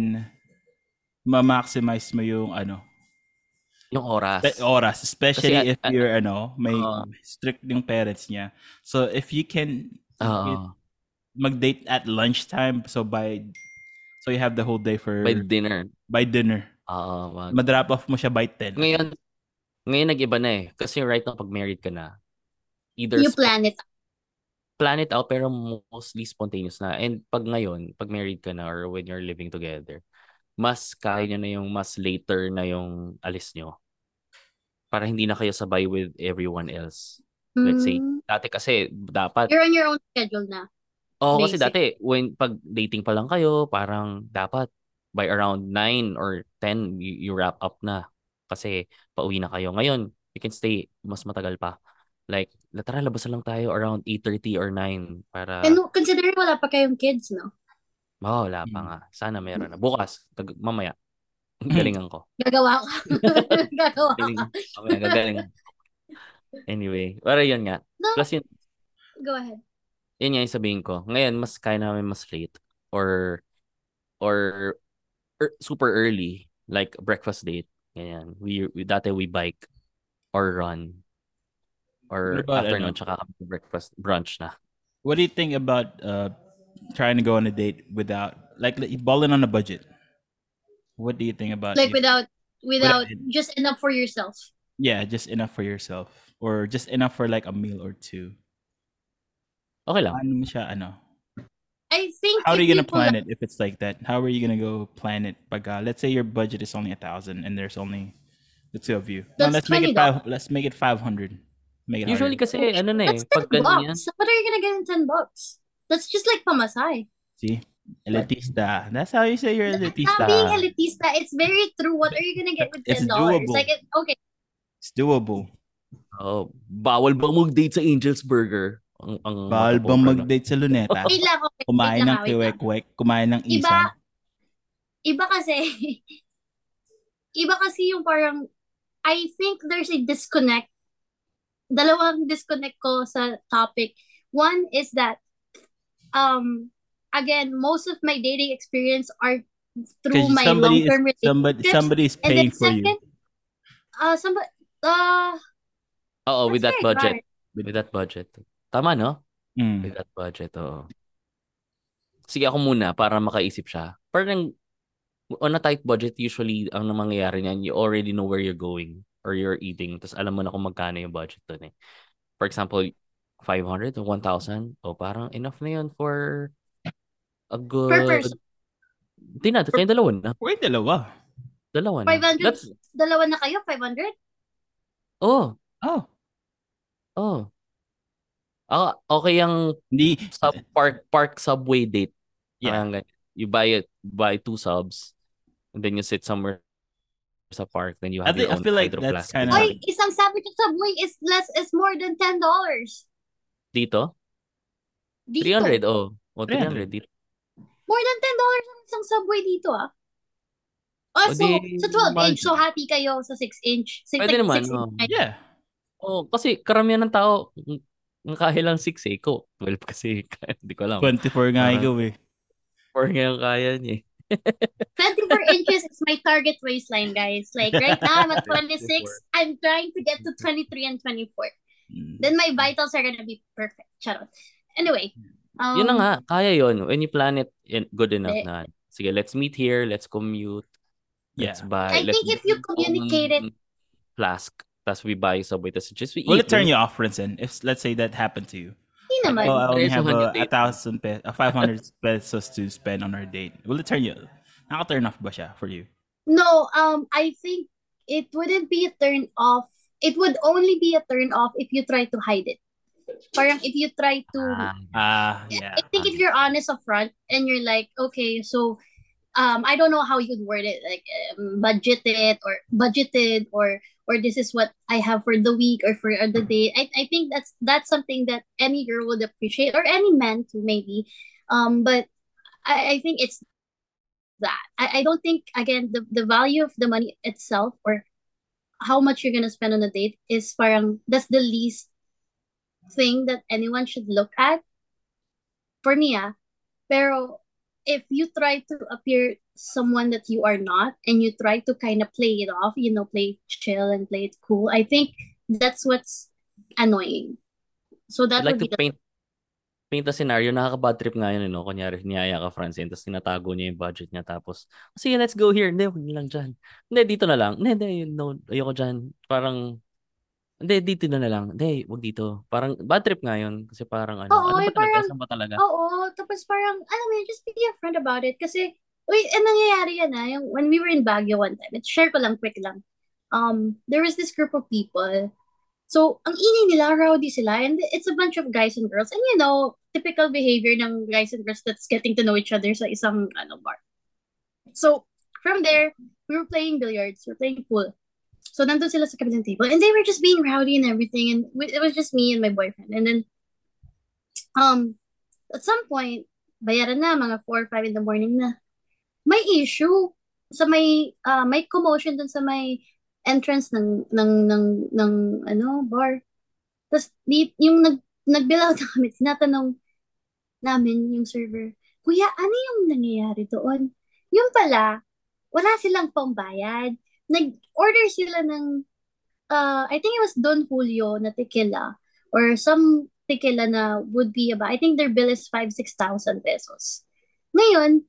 ma-maximize mo yung ano, Yung oras. Pe- oras, especially Kasi, if ah, you're ano, may Oo. strict yung parents niya. So if you can Oo. Mag-date at lunchtime, so by so you have the whole day for by dinner. by dinner. Oo. wag. Ma-drop off mo siya by 10. Ngayon, ngayon nag-iba na eh. Kasi right now, pag married ka na, either You sp- plan it. plan it out pero mostly spontaneous na. And pag ngayon, pag married ka na or when you're living together, mas kaya nyo na yung mas later na yung alis nyo. Para hindi na kayo sabay with everyone else. Let's say, Mm. dati kasi dapat You're on your own schedule na. Oo, kasi Basic. dati, when pag dating pa lang kayo, parang dapat by around 9 or 10, you, you wrap up na. Kasi pauwi na kayo. Ngayon, you can stay mas matagal pa. Like, tara, labas na lang tayo around 8.30 or 9 para, And considering wala pa kayong kids, no? oh, wala pa Mm. nga. Sana meron na. Bukas, tag- mamaya, galingan ko. Gagawa ka. Gagawa ka. mamaya, gagaling. Anyway, pero yun nga. No, Plus yun, go ahead. Yun nga yung sabihin ko. Ngayon, mas kaya namin mas late or or er, super early like breakfast date. Ganyan. We, we dati we bike or run or about, afternoon ano? tsaka breakfast brunch na. What do you think about uh, trying to go on a date without, like, like, balling on a budget? What do you think about Like if- without, without Without- just enough for yourself. yeah, just enough for yourself or just enough for like a meal or two? Okay lang. Ano siya, ano? I think How are you gonna plan it if it's like that? How are you gonna go plan it? Pag, uh, let's say your budget is only a thousand and there's only the two of you. No, let's make it five. Let's make it five hundred. Make it Usually harder. kasi ano na eh, That's 10 ganyan. bucks. What are you gonna get in 10 bucks? That's just like pamasay. See, elitista. That's how you say you're Not being elitista, it's very true. What are you gonna get with It's ten dollars? doable. Like, it, okay, It's doable. Oh, bawal bang mag-date sa Angel's Burger? Ang, ang matapobre bang mag-date sa luneta? wait lang, okay, Kumain wait lang, ng kiwek-wek, kumain ng Iba, isang. iba kasi, iba kasi yung parang, I think there's a disconnect. Dalawang disconnect ko sa topic. One is that, um, again, most of my dating experience are through my is long-term relationships. somebody somebody is And then paying for you. second, uh, somebody, uh, Oo, with that budget. hard. With that budget. Tama, no? Mm. With that budget, oo. Sige, ako muna para makaisip siya. Parang on a tight budget, usually, ang mangyayari niyan, you already know where you're going or you're eating. Tapos alam mo na kung magkano yung budget doon eh. For example, 500 o 1,000. O parang enough na yun for a good... Per person. Hindi na, kayong dalawa na. Wait, dalawa. Dalawa na. 500? That's, Dalawa na kayo, 500? oh, Oh, oh. Ah, okay yung hindi. sub park park subway date. Yeah. Parang. You buy it, buy two subs, and then you sit somewhere sa park, then you I have think- your I own feel like that's hydroplastic. kinda- Oy, isang sandwich at Subway is less is more than $10. Dito? Dito. 300, oh. Oh, 300. 300 dito. More than $10 ang isang Subway dito, ah. Oh, so, di, sa 12 mahal inch, so happy kayo sa 6 inch. Six, Pwede like, naman, six oh. inch. Yeah. Oh, kasi karamihan ng tao, kaya lang 6 eh. Ko, 12 kasi, hindi ko alam. 24 nga Ah. ikaw eh. 4 ngayon kaya niya eh. 24 inches is my target waistline, guys. Like, right now, I'm at 26. 24. I'm trying to get to 23 and 24. Mm. Then my vitals are gonna be perfect. Charot. Anyway. Um, Yun na nga, kaya yun. When you plan it good enough Eh. na. Sige, let's meet here, let's commute, let's Yeah. buy, I let's think if you communicate it- flask, tas we buy Subway, tas just we Will eat. it turn you off, Rinsen? If let's say that happened to you. Hindi naman. Oh, I only have a, a thousand pesos, a 500 pesos to spend on our date. Will it turn you? Naka-turn off ba siya for you? No, um, I think it wouldn't be a turn off. It would only be a turn off if you try to hide it. Parang if you try to Ah, Ah, yeah. I think if you're honest upfront and you're like, okay, so um, I don't know how you'd word it, like um, budgeted or budgeted or or this is what I have for the week or for the day. I, I think that's that's something that any girl would appreciate or any man too maybe. Um, but I, I think it's that. I, I don't think again the, the value of the money itself or how much you're gonna spend on a date is parang that's the least thing that anyone should look at for me ah pero if you try to appear someone that you are not and you try to kind of play it off you know play chill and play it cool i think that's what's annoying so that I'd like would to be the paint paint a scenario, nakaka-bad trip nga yun, no? Kunyari, niyaya ka, Francine, tapos tinatago niya yung budget niya, tapos, sige, let's go here. Hindi, huwag niyo lang dyan. Hindi, dito na lang. Hindi, hindi, no, ayoko dyan. Parang, hindi, dito na na lang. Hindi, huwag dito. Parang, bad trip nga yun. Kasi parang, ano, Oo, ano eh, ba talaga? parang- Saan ba talaga? Oo, tapos parang, alam mo yun, just be upfront about it. Kasi, wait, and nangyayari yan ah, yung, when we were in Baguio one time, it share ko lang, quick lang. Um, there was this group of people. So, ang ingay nila, rowdy sila, and it's a bunch of guys and girls. And you know, typical behavior ng guys and girls that's getting to know each other sa isang ano, bar. So, from there, we were playing billiards, we were playing pool. So, nandun sila sa kabilang table. And they were just being rowdy and everything. And it was just me and my boyfriend. And then, um, at some point, bayaran na, mga 4 or 5 in the morning na. May issue. Sa may, ah, may commotion dun sa may entrance ng, ng, ng, ng, ano, bar. Tapos, yung nag, nag-bill out kami, tinatanong namin yung server, Kuya, ano yung nangyayari doon? Yung pala, wala silang pambayad. Nag-order sila ng, uh, I think it was Don Julio na tequila or some tequila na would be about, I think their bill is 5 6,000 pesos. Ngayon,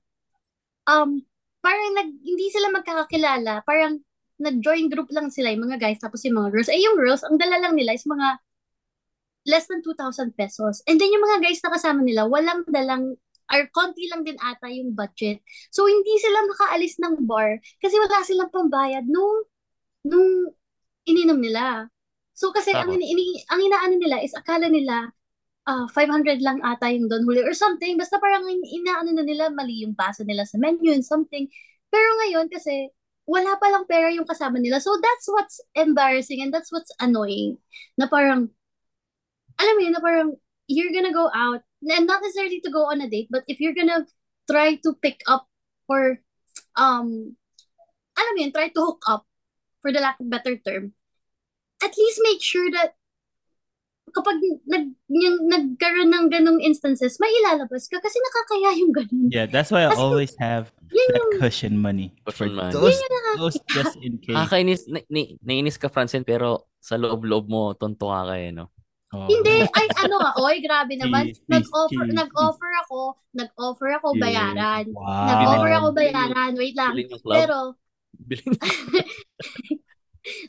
um, parang nag, hindi sila magkakakilala. Parang nag-join group lang sila, yung mga guys, tapos yung mga girls. Eh, yung girls, ang dala lang nila is mga less than 2,000 pesos. And then yung mga guys na kasama nila, walang dalang or konti lang din ata yung budget. So, hindi sila makaalis ng bar kasi wala silang pambayad nung, nung ininom nila. So, kasi ang, Tapos? ini, ini- ang inaano nila is akala nila ah 500 lang ata yung Don Julio or something. Basta parang in- inaano na nila, mali yung basa nila sa menu and something. Pero ngayon kasi wala pa lang pera yung kasama nila. So, that's what's embarrassing and that's what's annoying. Na parang, alam mo yun, na parang, you're gonna go out, and not necessarily to go on a date, but if you're gonna try to pick up or, um, alam yun, try to hook up, for the lack of better term, at least make sure that kapag nag, yung, nagkaroon ng ganong instances, may ilalabas ka kasi nakakaya yung ganun. Yeah, that's why I Kasi- always have Yun that yung, cushion money. Cushion money. Those, those just in case. Nakakainis, na, ni, nainis ka, Francine, pero sa loob-loob mo, tonto ka kayo, no? Oh. Hindi, ay ano oy, grabe naman. Please, please, Nag-offer, please, nag-offer ako, nag-offer ako Yeah. bayaran. Wow. Nag-offer ako bayaran, wait lang. Pero, nag-offer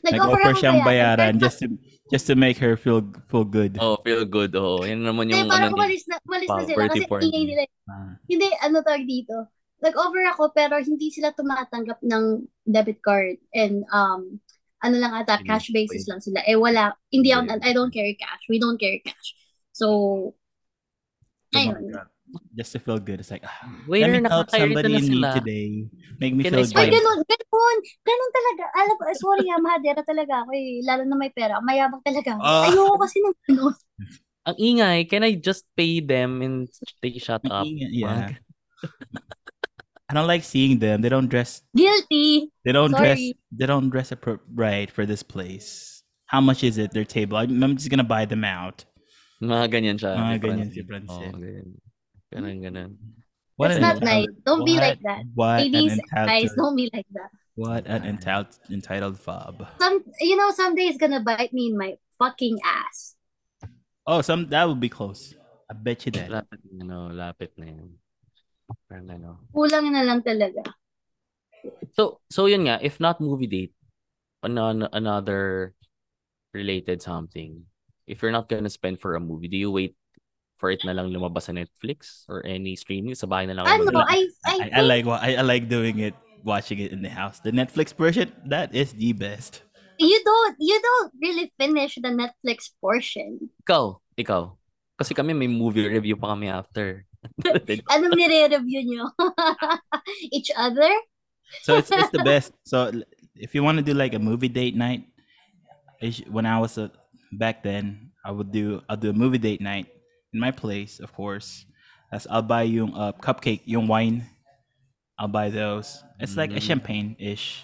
Nag-offer ako siyang bayaran. bayaran just to just to make her feel feel good. oh, feel good. Oh, yan naman yung parang ano umalis na, umalis na sila poverty kasi porn. ingay nila. Ah. Hindi, ano tawag dito. Nag-offer ako pero hindi sila tumatanggap ng debit card and um ano lang ata, cash basis lang sila. Eh wala, hindi ako. I don't carry cash. We don't carry cash. So, Oh ayun. God. Just to feel good. It's like, ah, Waiter, let me help somebody na in need today. Make me Can I feel Ay, good. ganun, ganun, ganun talaga. Alam ko, sorry ha, mahadera talaga ako eh. Lalo na may pera. Mayabang talaga. Ah. Ayoko kasi ng ganun. Ang ingay, can I just pay them and they shut up? Yeah. I don't like seeing them. They don't dress. Guilty. They don't dress. They don't dress appro- right for this place. How much is it? Their table. I'm, I'm just gonna buy them out. Mga ganyan siya. Mga ganyan si Francine. Francine. Oo, ganyan. Ganun, ganun. That's an not nice. Don't be like that. What an Ladies, guys, entitled. don't be like that. What an entitled entitled fob. Some, you know, someday it's gonna bite me in my fucking ass. Oh, some that would be close. I bet you that. Lapit na, ano, lapit na yan. Parang ano. Kulang na lang talaga. So, so yun nga, if not movie date, ano, another related something, if you're not gonna spend for a movie, do you wait for it na lang lumabas sa Netflix or any streaming? Sa bahay na lang Ano, I, I, I, I like I, I like doing it, watching it in the house. The Netflix version that is the best. you don't, you don't really finish the Netflix portion. Ikaw, ikaw. Kasi kami may movie review pa kami after. Anong nire-review nyo? Each other? So it's it's the best. So if you want to do like a movie date night, when I was uh, back then, I would do I'll do a movie date night in my place, of course. As I'll buy you a cupcake, yung wine. I'll buy those. It's like a Mm. champagne ish,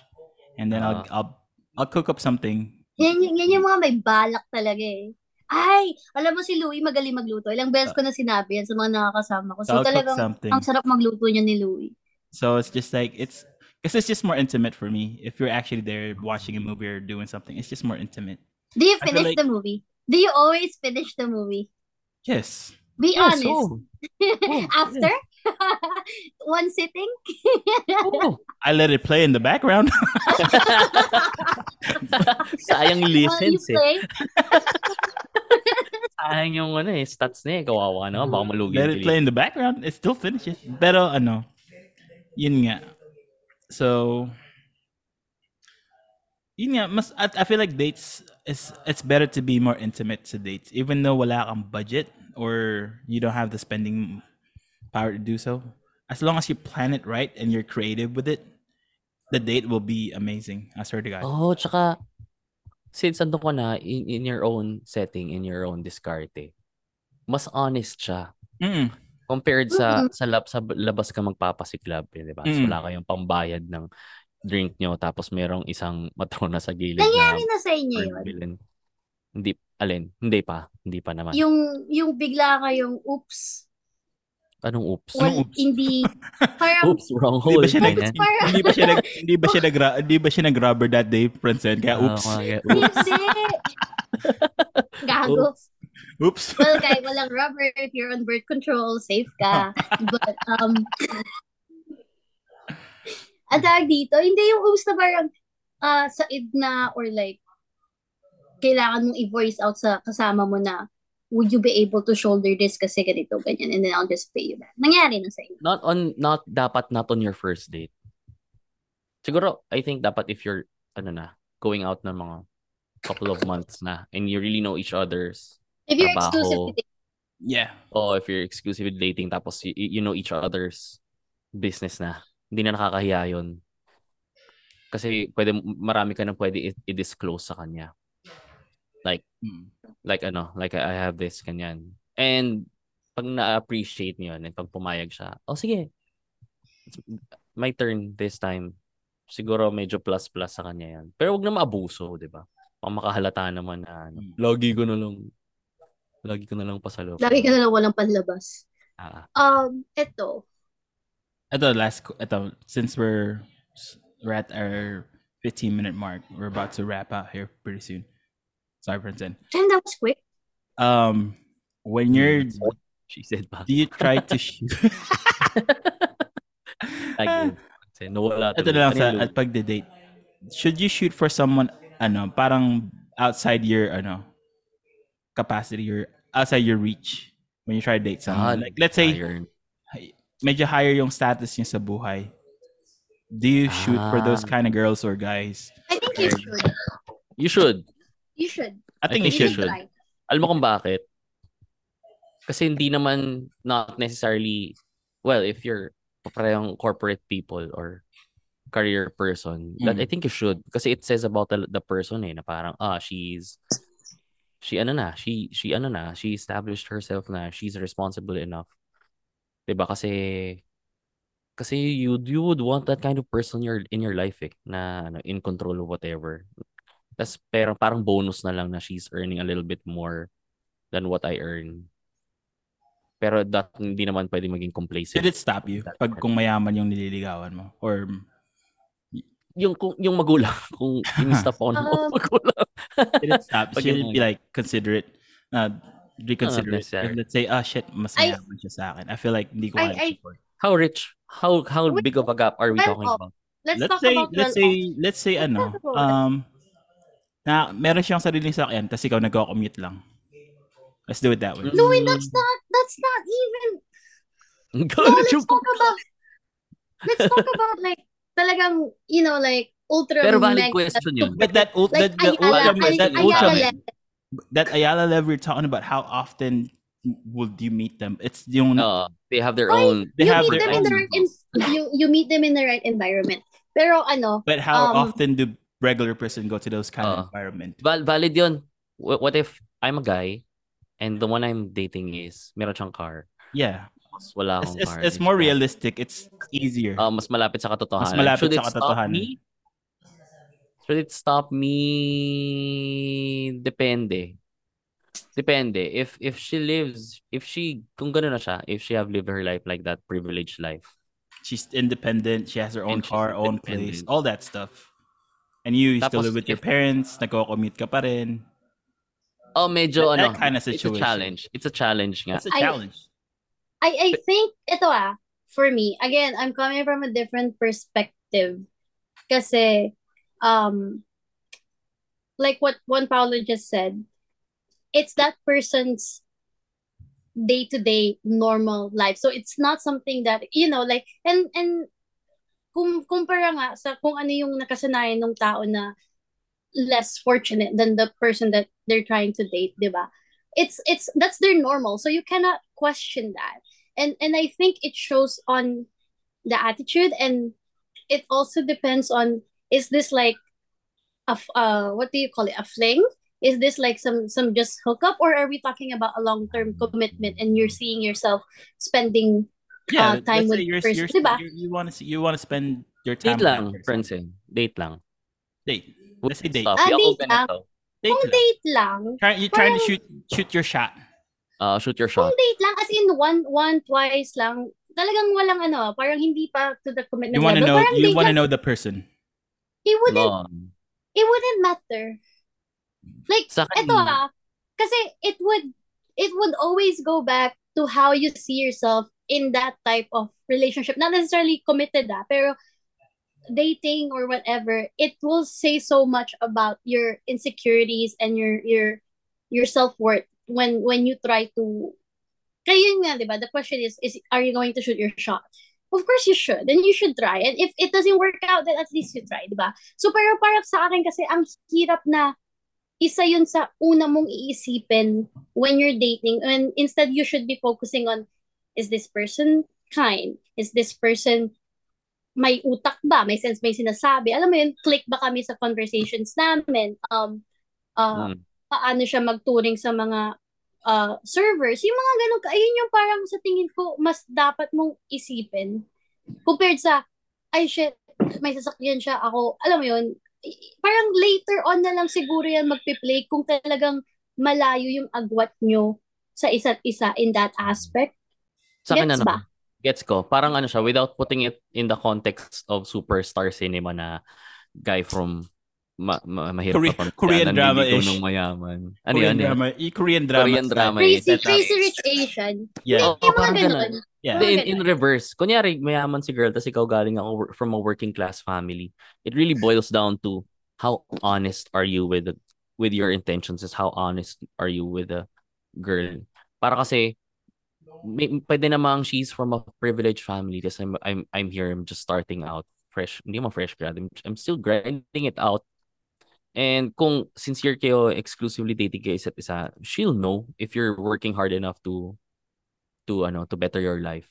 and then I'll Ah. I'll I'll cook up something. Yan, yan, yan yung mga may balak talaga eh. Ay, alam mo si Louie magaling magluto. Ilang beses ko na sinabi yan sa mga nakakasama ko. So So, I'll talagang something. ang sarap magluto niya ni Louie. So it's just like it's because it's just more intimate for me. If you're actually there watching a movie or doing something, it's just more intimate. Do you finish like- the movie? Do you always finish the movie? Yes. Be Yes, honest. oh. Oh, After? One sitting? Oo. I let it play in the background. Sayang you listens eh. play? Sayang yung ano eh, stats na eh. Kawawa na. Baka malugi let it play in the background. It still finishes. Pero ano, yun nga. So, yun nga, mas, I, I feel like dates, is it's better to be more intimate to dates. Even though wala kang budget or you don't have the spending power to do so. As long as you plan it right and you're creative with it, the date will be amazing. I swear to God. Oh, tsaka since ando ka na in, in your own setting, in your own diskarte, mas honest siya. Mm. Compared sa Mm-mm. sa, lab, sa labas ka magpapasiklab, eh, di ba? So, Mm. wala kayong pambayad ng drink nyo tapos merong isang matrona sa gilid Nangyari na na sa inyo yun. Hindi, alin? Hindi pa. Hindi pa naman. Yung, yung bigla kayong, oops, Anong oops? well, Anong oops? hindi, parang, Oops, wrong Hindi hole. ba siya nag parang, hindi ba siya nag hindi ba siya nag hindi ba siya nag-rubber that day, Francen? Kaya Ah, oops. mga kaya, oops. hindi. Gago. Oops. Oops. Well, kahit walang rubber, if you're on birth control, safe ka. But, um, ang tawag dito, hindi yung oops na parang, uh, said na, or like, kailangan mong i-voice out sa kasama mo na, would you be able to shoulder this kasi ganito, ganyan, and then I'll just pay you back. Nangyari na sa inyo. Not on, not, dapat not on your first date. Siguro, I think dapat if you're, ano na, going out ng mga couple of months na, and you really know each other's, If you're Trabaho. exclusively Yeah. or if you're exclusively dating, tapos you, you know each other's business na, hindi na nakakahiya yun. Kasi pwede, marami ka nang pwede i-disclose sa kanya. Like, Mm. like ano, like I have this, kanyan. And pag na-appreciate niyo yun, and pag pumayag siya, oh sige, It's my turn this time. Siguro medyo plus-plus sa kanya yan. Pero wag na maabuso, di ba? Pang makahalata naman na, ano, Mm. lagi ko na lang, lagi ko na lang pasalo. Lagi ka na lang walang panlabas. Ah, Um, eto. Ito last ito since we're we're at our 15 minute mark, we're about to wrap out here pretty soon. Sorry, Francen. And that was quick. Um when you're she said pa. do you try to shoot Like, kasi nawala Ito na lang sa at pagde-date. Should you shoot for someone ano, parang outside your ano capacity or outside your reach when you try to date someone? like let's say Iron. medyo higher yung status niya sa buhay. Do you shoot for those Ah. kind of girls or guys? I think you should. You should. You should. I think you you should. should. try. Alam mo kung bakit? Kasi hindi naman not necessarily well, if you're parehong corporate people or career person, that Mm. I think you should kasi it says about the, the person eh na parang ah she's she ano na, she she ano na, she established herself na, she's responsible enough. 'Di ba kasi kasi you you would want that kind of person in your in your life eh, na ano, in control of whatever. Tas pero parang bonus na lang na she's earning a little bit more than what I earn. Pero that hindi naman pwede maging complacent. Did it stop you pag kung mayaman yung nililigawan mo? Or Yung kung yung magulang kung in-stop ako ng Um, magulang. did it stop? Yung- it be like considerate? Uh, reconsider it? If let's say, ah shit, mas I- mayaman siya sa akin. I feel like hindi ko I- kaya I- support. How rich? How how big of a gap are we talking off. about? Let's, Let's talk say, about let's say, let's say ano, um, na meron siyang sariling sakyan, tapos ikaw nagko-commute lang. Let's do it that way. No, wait, that's not, that's not even, no, let's talk about, let's talk about like, talagang, you know, like, ultra Pero valid question yun. But that, ult- Like, that, the Ayala, ultimate, Ay- that level. that Ayala level you're talking about, how often would you meet them? It's yung, Uh, they have their Why? own they you have meet their them in the own right, in, you, you meet them in the right environment. Pero ano, but how um, often do regular person go to those kind Uh, of environment? Val- valid yun. What, what if I'm a guy and the one I'm dating is meron siyang car. Yeah. Mas wala It's, akong it's, car. it's and more realistic. It's easier. Ah, mas malapit sa katotohanan. Mas malapit Should sa it stop katotohanan. me? Should it stop me? Depende. Depende. If if she lives, if she, kung gano'n na siya, if she have lived her life like that privileged life. She's independent. She has her own And car, own place, all that stuff. And you still Tapos live with your parents, nagko-commute ka pa rin. Oh, medyo That- ano. that kind of situation. It's a challenge. It's a challenge nga. That's a I- challenge. I, I think, ito ah, for me, again, I'm coming from a different perspective. Kasi, um, like what Juan Paulo just said, it's that person's day-to-day normal life. So it's not something that, you know, like, and, and, kung kumpara nga sa kung ano yung nakasanayan ng tao na less fortunate than the person that they're trying to date, di ba? It's, it's, that's their normal. So you cannot question that. And, and I think it shows on the attitude and it also depends on, is this like, a uh what do you call it a fling is this like some some just hookup or are we talking about a long-term commitment and you're seeing yourself spending Yeah, uh, time let's with say you're, the person, you're, diba? you you want to you want to spend your time Date with lang, that person. Francine. Date lang. Date. Let's say date. Stop. Ah, Yung date open lang. ito. Date kung lang. date lang Try, you're trying to parang- shoot shoot your shot. Uh, shoot your kung shot. date lang as in one one twice lang talagang walang ano parang hindi pa to the commitment You want to level know parang you date want to lang know the person. it wouldn't No. it wouldn't matter like Sa akin, Ito ah, kasi it would it would always go back to how you see yourself in that type of relationship. Not necessarily committed ah, pero dating or whatever, it will say so much about your insecurities and your your your self-worth when when you try to kaya nga, di? The question is, is are you going to shoot your shot? Of course you should. And you should try. And if it doesn't work out, then at least you try, di ba? So pero parang sa akin kasi ang hirap na isa yun sa una mong iisipin when you're dating. And instead, you should be focusing on, is this person kind? Is this person may utak ba? May sense, may sinasabi? Alam mo yun, click ba kami sa conversations namin? Um, uh, Mm. paano siya magturing sa mga uh, servers? Yung mga ganun, ayun yung parang sa tingin ko, mas dapat mong isipin. Compared sa, ay shit, may sasakyan siya, ako, alam mo yun, parang later on na lang siguro yan magpi-play kung talagang malayo yung agwat nyo sa isa't isa in that aspect. Sa akin Gets ano, ba? gets ko. Parang ano siya, without putting it in the context of superstar cinema na guy from ma ma mahirap Korean- pamilya, Korean nandiligaw drama-ish. ng mayaman. Ano Korean yan? Yan? drama, i- Korean drama. Korean drama. Crazy, Setup. crazy rich Asian. Yeah. Yung mga parang ganun. ganun. Yeah. In, in reverse. Kunyari, mayaman si girl, tapos ikaw galing ako from a working class family. It really boils down to how honest are you with the, with your intentions is how honest are you with the girl. Para kasi, may, pwede namang she's from a privileged family kasi I'm, I'm, I'm here, I'm just starting out. Fresh, hindi mo fresh grad. I'm, I'm still grinding it out. And kung sincere kayo, exclusively dating kayo isa't isa, she'll know if you're working hard enough to to ano to better your life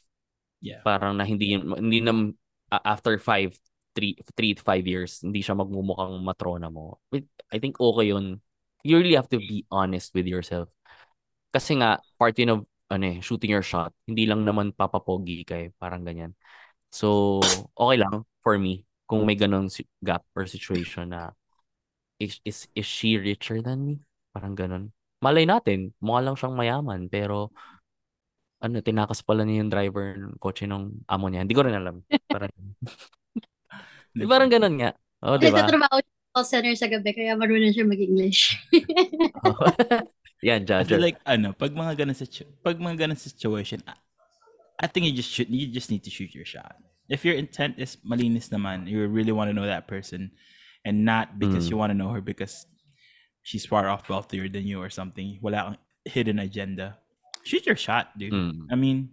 Yeah. parang na hindi hindi na after five three three to five years hindi siya magmumukhang matrona mo I think okay yun you really have to be honest with yourself kasi nga part yun of ano eh, shooting your shot hindi lang naman papapogi kay parang ganyan so okay lang for me kung may ganun si- gap or situation na is, is, is she richer than me parang ganun malay natin mukha lang siyang mayaman pero ano, tinakas pala niya yung driver ng kotse ng amo niya. Hindi ko rin alam. Parang, di parang ganun nga. Oo, di ba? Nagtatrabaho siya sa call center sa gabi, kaya marunong siya mag-English. Yan, I judger. feel like ano, pag mga ganun situ- pag mga ganun situation, I, I think you just shoot you just need to shoot your shot. If your intent is malinis naman, you really want to know that person and not because Mm. you want to know her because she's far off wealthier than you or something. Wala kang hidden agenda. Shoot your shot, dude. Mm. I mean,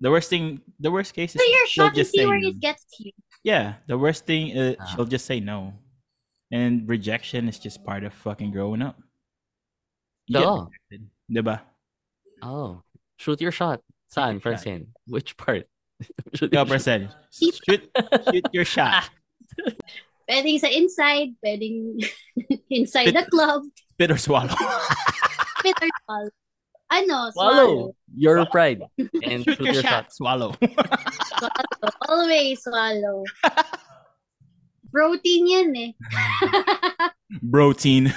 the worst thing, the worst case is so your shot and just see where no. it gets you. Yeah, the worst thing is Ah. she'll just say no, and rejection is just part of fucking growing up. You get Oo. rejected, diba? Oh. Shoot your shot. Saan, your shot. Francine? Which part? Shoot Ikaw, your shot. Marcel, shoot, shoot your shot. Pwedeng sa inside, pwedeng inside the club, Spit or swallow. spit or swallow. Ano, swallow. Swallow. Your pride. And shoot your shot. Swallow. Swallow. Always swallow. Protein yan eh. Protein.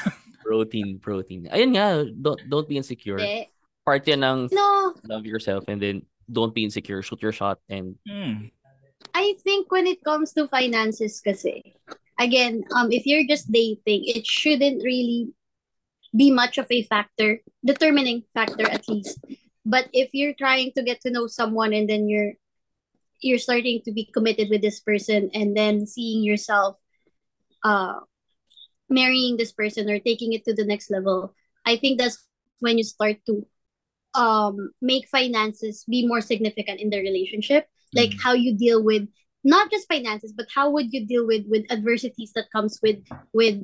Protein, protein. Ayun nga, don't, don't be insecure. Hindi. Part yan ng No, love yourself and then don't be insecure. Shoot your shot and Hmm. I think when it comes to finances kasi, again, um, if you're just dating, it shouldn't really be much of a factor, determining factor at least. But if you're trying to get to know someone and then you're you're starting to be committed with this person and then seeing yourself uh marrying this person or taking it to the next level, I think that's when you start to um make finances be more significant in the relationship like Mm. how you deal with not just finances but how would you deal with with adversities that comes with with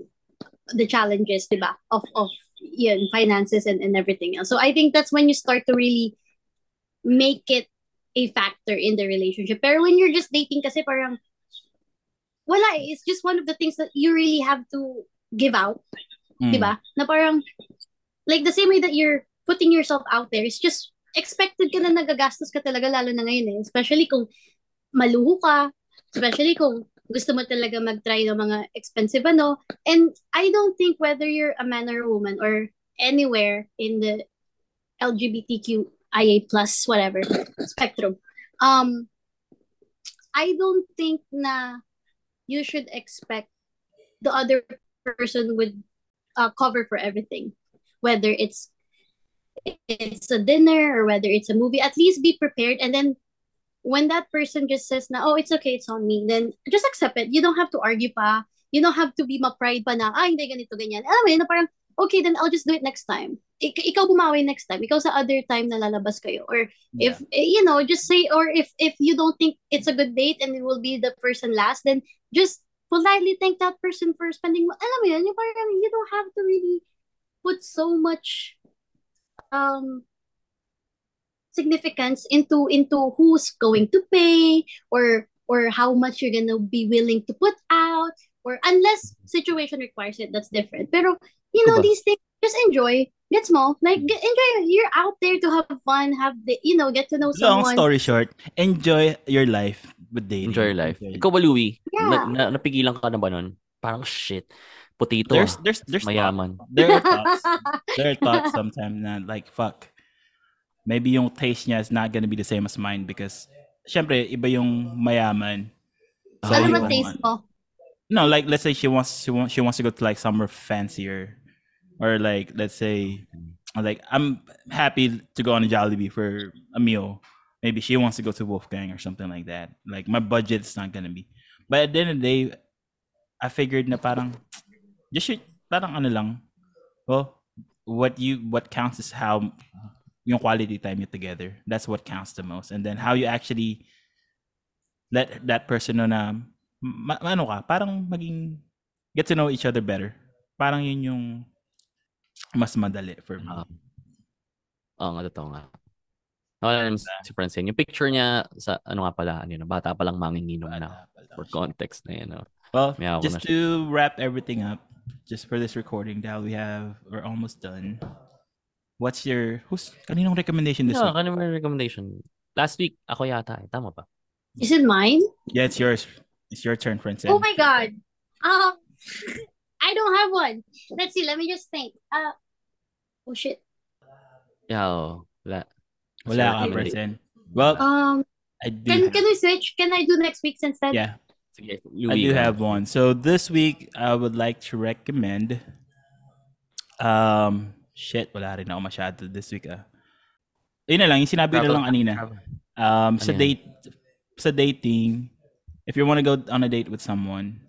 the challenges diba of of yun, finances and, and everything else so i think that's when you start to really make it a factor in the relationship pero when you're just dating kasi parang wala eh. It's just one of the things that you really have to give out. Mm. Di ba? Na parang, like the same way that you're putting yourself out there, it's just expected ka na nagagastos ka talaga, lalo na ngayon eh. Especially kung maluho ka, especially kung gusto mo talaga mag-try ng mga expensive ano. And I don't think whether you're a man or a woman or anywhere in the LGBTQIA plus whatever spectrum, um, I don't think na you should expect the other person would uh, cover for everything, whether it's it's a dinner or whether it's a movie. At least be prepared, and then when that person just says na, oh, it's okay, it's on me, then just accept it. You don't have to argue pa. You don't have to be ma-pride pa na, ah, hindi ganito, ganyan. Alam mo yun, na parang, okay, then I'll just do it next time. Ik ikaw bumawi next time. Ikaw sa other time na lalabas kayo. Or if, eh, you know, just say, or if if you don't think it's a good date and it will be the person last, then just politely thank that person for spending, alam mo yun, yung parang, you don't have to really put so much um significance into into who's going to pay or or how much you're gonna be willing to put out or unless situation requires it that's different. Pero you know these things just enjoy get small like get, enjoy you're out there to have fun have the you know get to know Long someone. story short, enjoy your life with dating. Enjoy your life. Enjoy. Ikaw ba, Louie? Yeah. Na, na, napigilan ka na ba nun? Parang, shit. Putito. There's there's there's Mayaman. There are thoughts. there are thoughts sometimes na like fuck. Maybe yung taste niya is not gonna be the same as mine because syempre iba yung mayaman. So, ano ba taste mo No, like let's say she wants she wants she wants to go to like somewhere fancier, or like let's say, like I'm happy to go on a Jollibee for a meal. Maybe she wants to go to Wolfgang or something like that. Like my budget's not gonna be. But at the end of the day, I figured na parang just should, parang ano lang. Well, what you what counts is how yung quality time you together. That's what counts the most. And then how you actually let that person know na ma- ano ka, parang maging get to know each other better. Parang yun yung mas madali for me. Ah. Oo nga, totoo nga. Nawala naman si Francine. Yung picture niya sa, ano nga pala, ano yun, bata pa lang manginginom na. For context na yun. no? Well, May just to wrap everything up, just for this recording, Dal, we have, we're almost done. What's your, who's, kaninong recommendation this No, week? ano may recommendation? Last week, ako yata eh. Tama ba? is it mine Yeah, it's yours. It's your turn, Francine. Oh my god. Um I don't have one. Let's see, let me just think. Uh oh shit. Yeah, oo. Wala. Wala ka, Sorry. Well, Um I do can have- can we switch? Can I do next week's instead? yeah, Sige, I do have one. So this week, I would like to recommend. Um, shit, wala rin ako masyado this week. Ah. Yun na lang, yung sinabi na lang kanina. Um, sa Ano date, sa dating, if you want to go on a date with someone,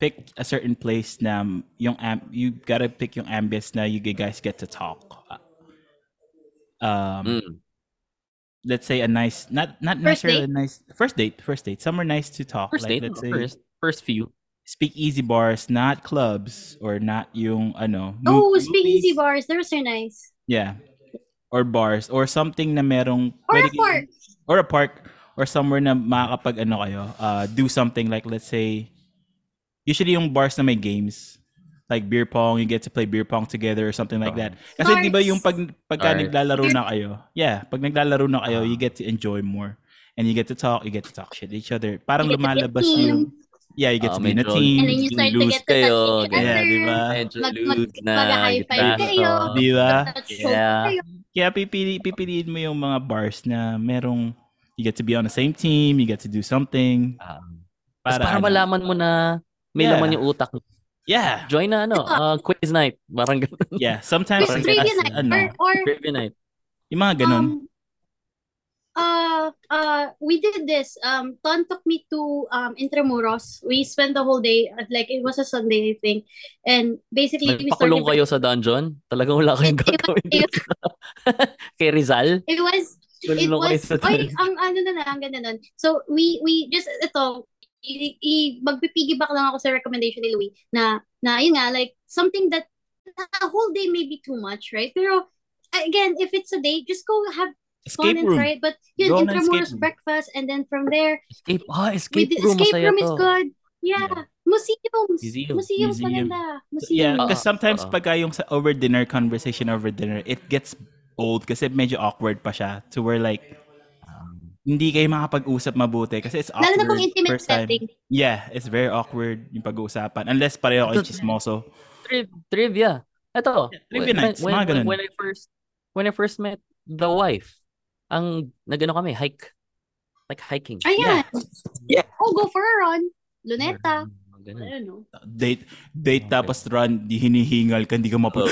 pick a certain place na yung am- you gotta pick yung ambience na you guys get to talk. Um, Mm. Let's say a nice, not not First necessarily a nice first date, first date, somewhere nice to talk. First like, date, let's say first, first few. speakeasy bars, not clubs or not yung ano. Oh, speakeasy movies. bars. Those are nice. Yeah. Or bars or something na merong Or a park. or a park or somewhere na makakapag ano kayo, uh, do something like let's say usually yung bars na may games like beer pong, you get to play beer pong together or something like that. Kasi 'di ba yung pag pagka Darts. naglalaro na kayo, yeah, pag naglalaro na kayo, you get to enjoy more. And you get to talk, you get to talk shit to each other. Parang You lumalabas yung Yeah, you get Ah, to be in a team. And then you start to lose get to touch kayo, each ganyan. Yeah, other. di ba? Medyo Mag, mag, loose na. mag-high five kayo. Di ba? Touch Yeah. Kaya pipili, pipiliin mo yung mga bars na merong you get to be on the same team, you get to do something. Ah. Para, Para, ano, malaman mo na may Yeah. laman yung utak. Yeah. Join na ano, uh, quiz night. Parang ganun. Yeah. Sometimes Quiz trivia night. ano, Or, or Trivia night. yung mga ganun. Um, uh, uh, we did this. Um, Ton took me to um Intramuros. We spent the whole day. At, like it was a Sunday, I think. And basically, we started. kayo sa dungeon? Talagang wala kayong It- it gagawin was- dito. Kay Rizal? It was it was dungeon. ang ano na lang ang ganda nun. So we we just ito i, i magpipiggyback lang ako sa recommendation ni Louie na na yun nga like something that a whole day may be too much, right? Pero again, if it's a day, just go have fun Escape and room. try it. But yun, Go Intramuros breakfast and then from there Escape, ah, escape room. escape room to. is good. Yeah. Museums. Museum. Museums, Museum. maganda. So, yeah, because Oo, sometimes oo. pagka yung sa over dinner conversation over dinner, it gets old kasi medyo awkward pa siya to where like hindi kayo makapag-usap mabuti kasi it's awkward. Lalo na kung intimate first time. setting. Yeah, it's very awkward yung pag-uusapan unless pareho kayo chismoso. Tri- trivia. Ito. trivia when, nights, when, mga ganun. when I first when I first met the wife, ang nagano kami, hike. Like hiking. Ayan. Yeah. Oh, go for a run. Luneta. Ganun. I don't know. Date date Okay. tapos run, di hinihingal ka, hindi ka mapu... Oo.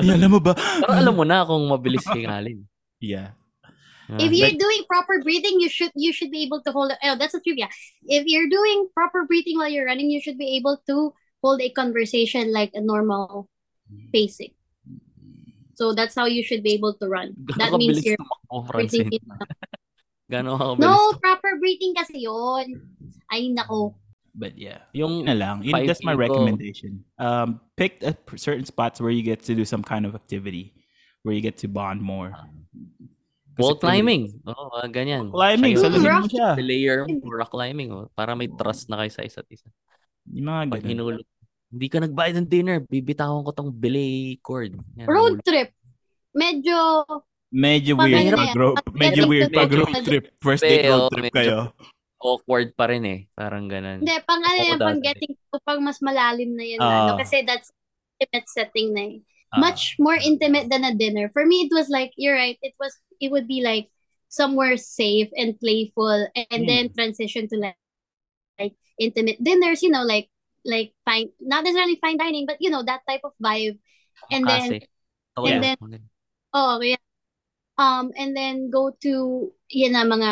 Ay, alam mo ba? Pero alam mo na kung mabilis hingalin. Yeah. Ah, If you're but- doing proper breathing, you should you should be able to hold. Oh, that's a trivia. If you're doing proper breathing while you're running, you should be able to hold a conversation like a normal pacing. So that's how you should be able to run. That means you're breathing Francine? in. Gano'ng kabilis No, proper breathing kasi yon. Ay nako. But yeah. Yung na lang. Yun, that's my recommendation. Um, pick a p- certain spots where you get to do some kind of activity, where you get to bond more. Kasi wall climbing. Oo, oh, ganyan. Climbing, Siya saluhin yung mo siya. layer mo, rock climbing. Oh, para may trust na kayo sa isa't isa. Yung mga Pag hinulog, hindi ka nagbayad ng dinner, bibitawan ko tong belay cord. Yan, Road nahulog. trip. Medyo Medyo weird ano pag pag medyo medyo- weird pag road trip. First date road trip medyo- kayo. Awkward pa rin eh. Parang ganun. hindi pang ano yan, pang getting to pang mas malalim na yan na, Ah. ano, kasi that's intimate setting na eh. Ah. much more intimate than a dinner. For me, it was like you're right. It was it would be like somewhere safe and playful, and Hmm. then transition to like like intimate dinners. You know, like like fine, not necessarily fine dining, but you know that type of vibe. And then oh, and yeah. then- oh yeah, um, and then go to yun na mga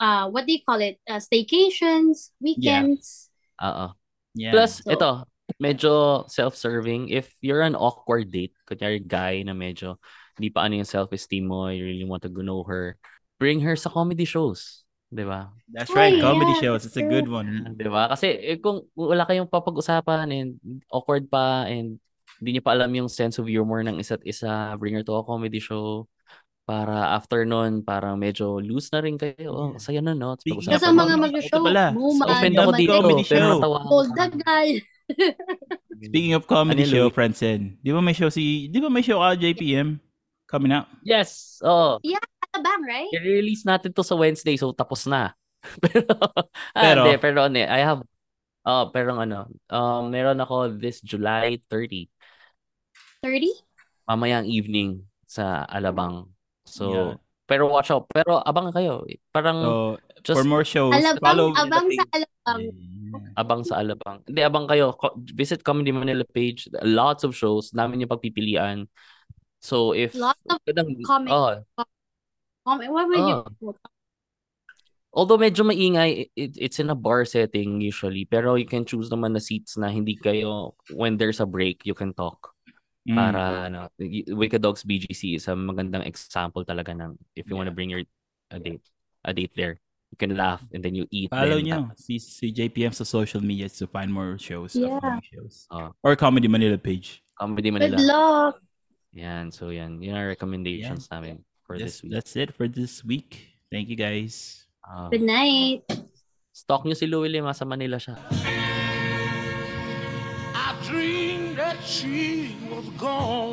uh what do you call it? Uh, staycations, weekends. uh-oh Yeah. Plus, So- ito, medyo self-serving. If you're an awkward date, kunyari guy na medyo hindi pa ano yung self-esteem mo, you really want to know her, bring her sa comedy shows. Di ba? That's Oh, right. Comedy yeah, shows. It's a good one. Di ba? Kasi eh, kung wala kayong papag-usapan and awkward pa and hindi niyo pa alam yung sense of humor ng isa't isa, bring her to a comedy show para after nun, parang medyo loose na rin kayo. Oh, saya na, no? Tapos ang mga mag-show, pala, offend ako dito. comedy pero show. natawa. Old Dagal. Speaking of comedy Ano, show? Francine, di ba may show si, di ba may show ka JPM coming out? Yes! Oh, Bang, right? i-release natin to sa Wednesday, so tapos na. pero, ah, Pero- hindi, pero ano, I have, oh, pero ano, um, meron ako this July 30, 30? mamayang evening sa Alabang. So, Yeah. Pero watch out. Pero abang kayo. Parang So, just for more shows, Alabang, follow abang sa alabang. abang sa Alabang. Hindi, abang kayo. Visit Comedy Manila page. Lots of shows. Namin yung pagpipilian. So, if... Lots of Magandang- comedy. Oh, what would you Although medyo maingay, it, it's in a bar setting usually. Pero you can choose naman na seats na hindi kayo, when there's a break, you can talk. Mm. Para, ano, Wicked Dogs BGC is a magandang example talaga ng if you want to bring your a date, a date there. You can laugh and then you eat. Follow nyo si, si JPM sa social media to find more shows. Yeah. shows. Oh. Or Comedy Manila page. Comedy Good Manila. luck. Yan, so yan. Yun ang recommendations namin for Yes, this week. That's it for this week. Thank you guys. Ah, Good night. stalk nyo si Louie Lim, sa Manila siya. She was gone.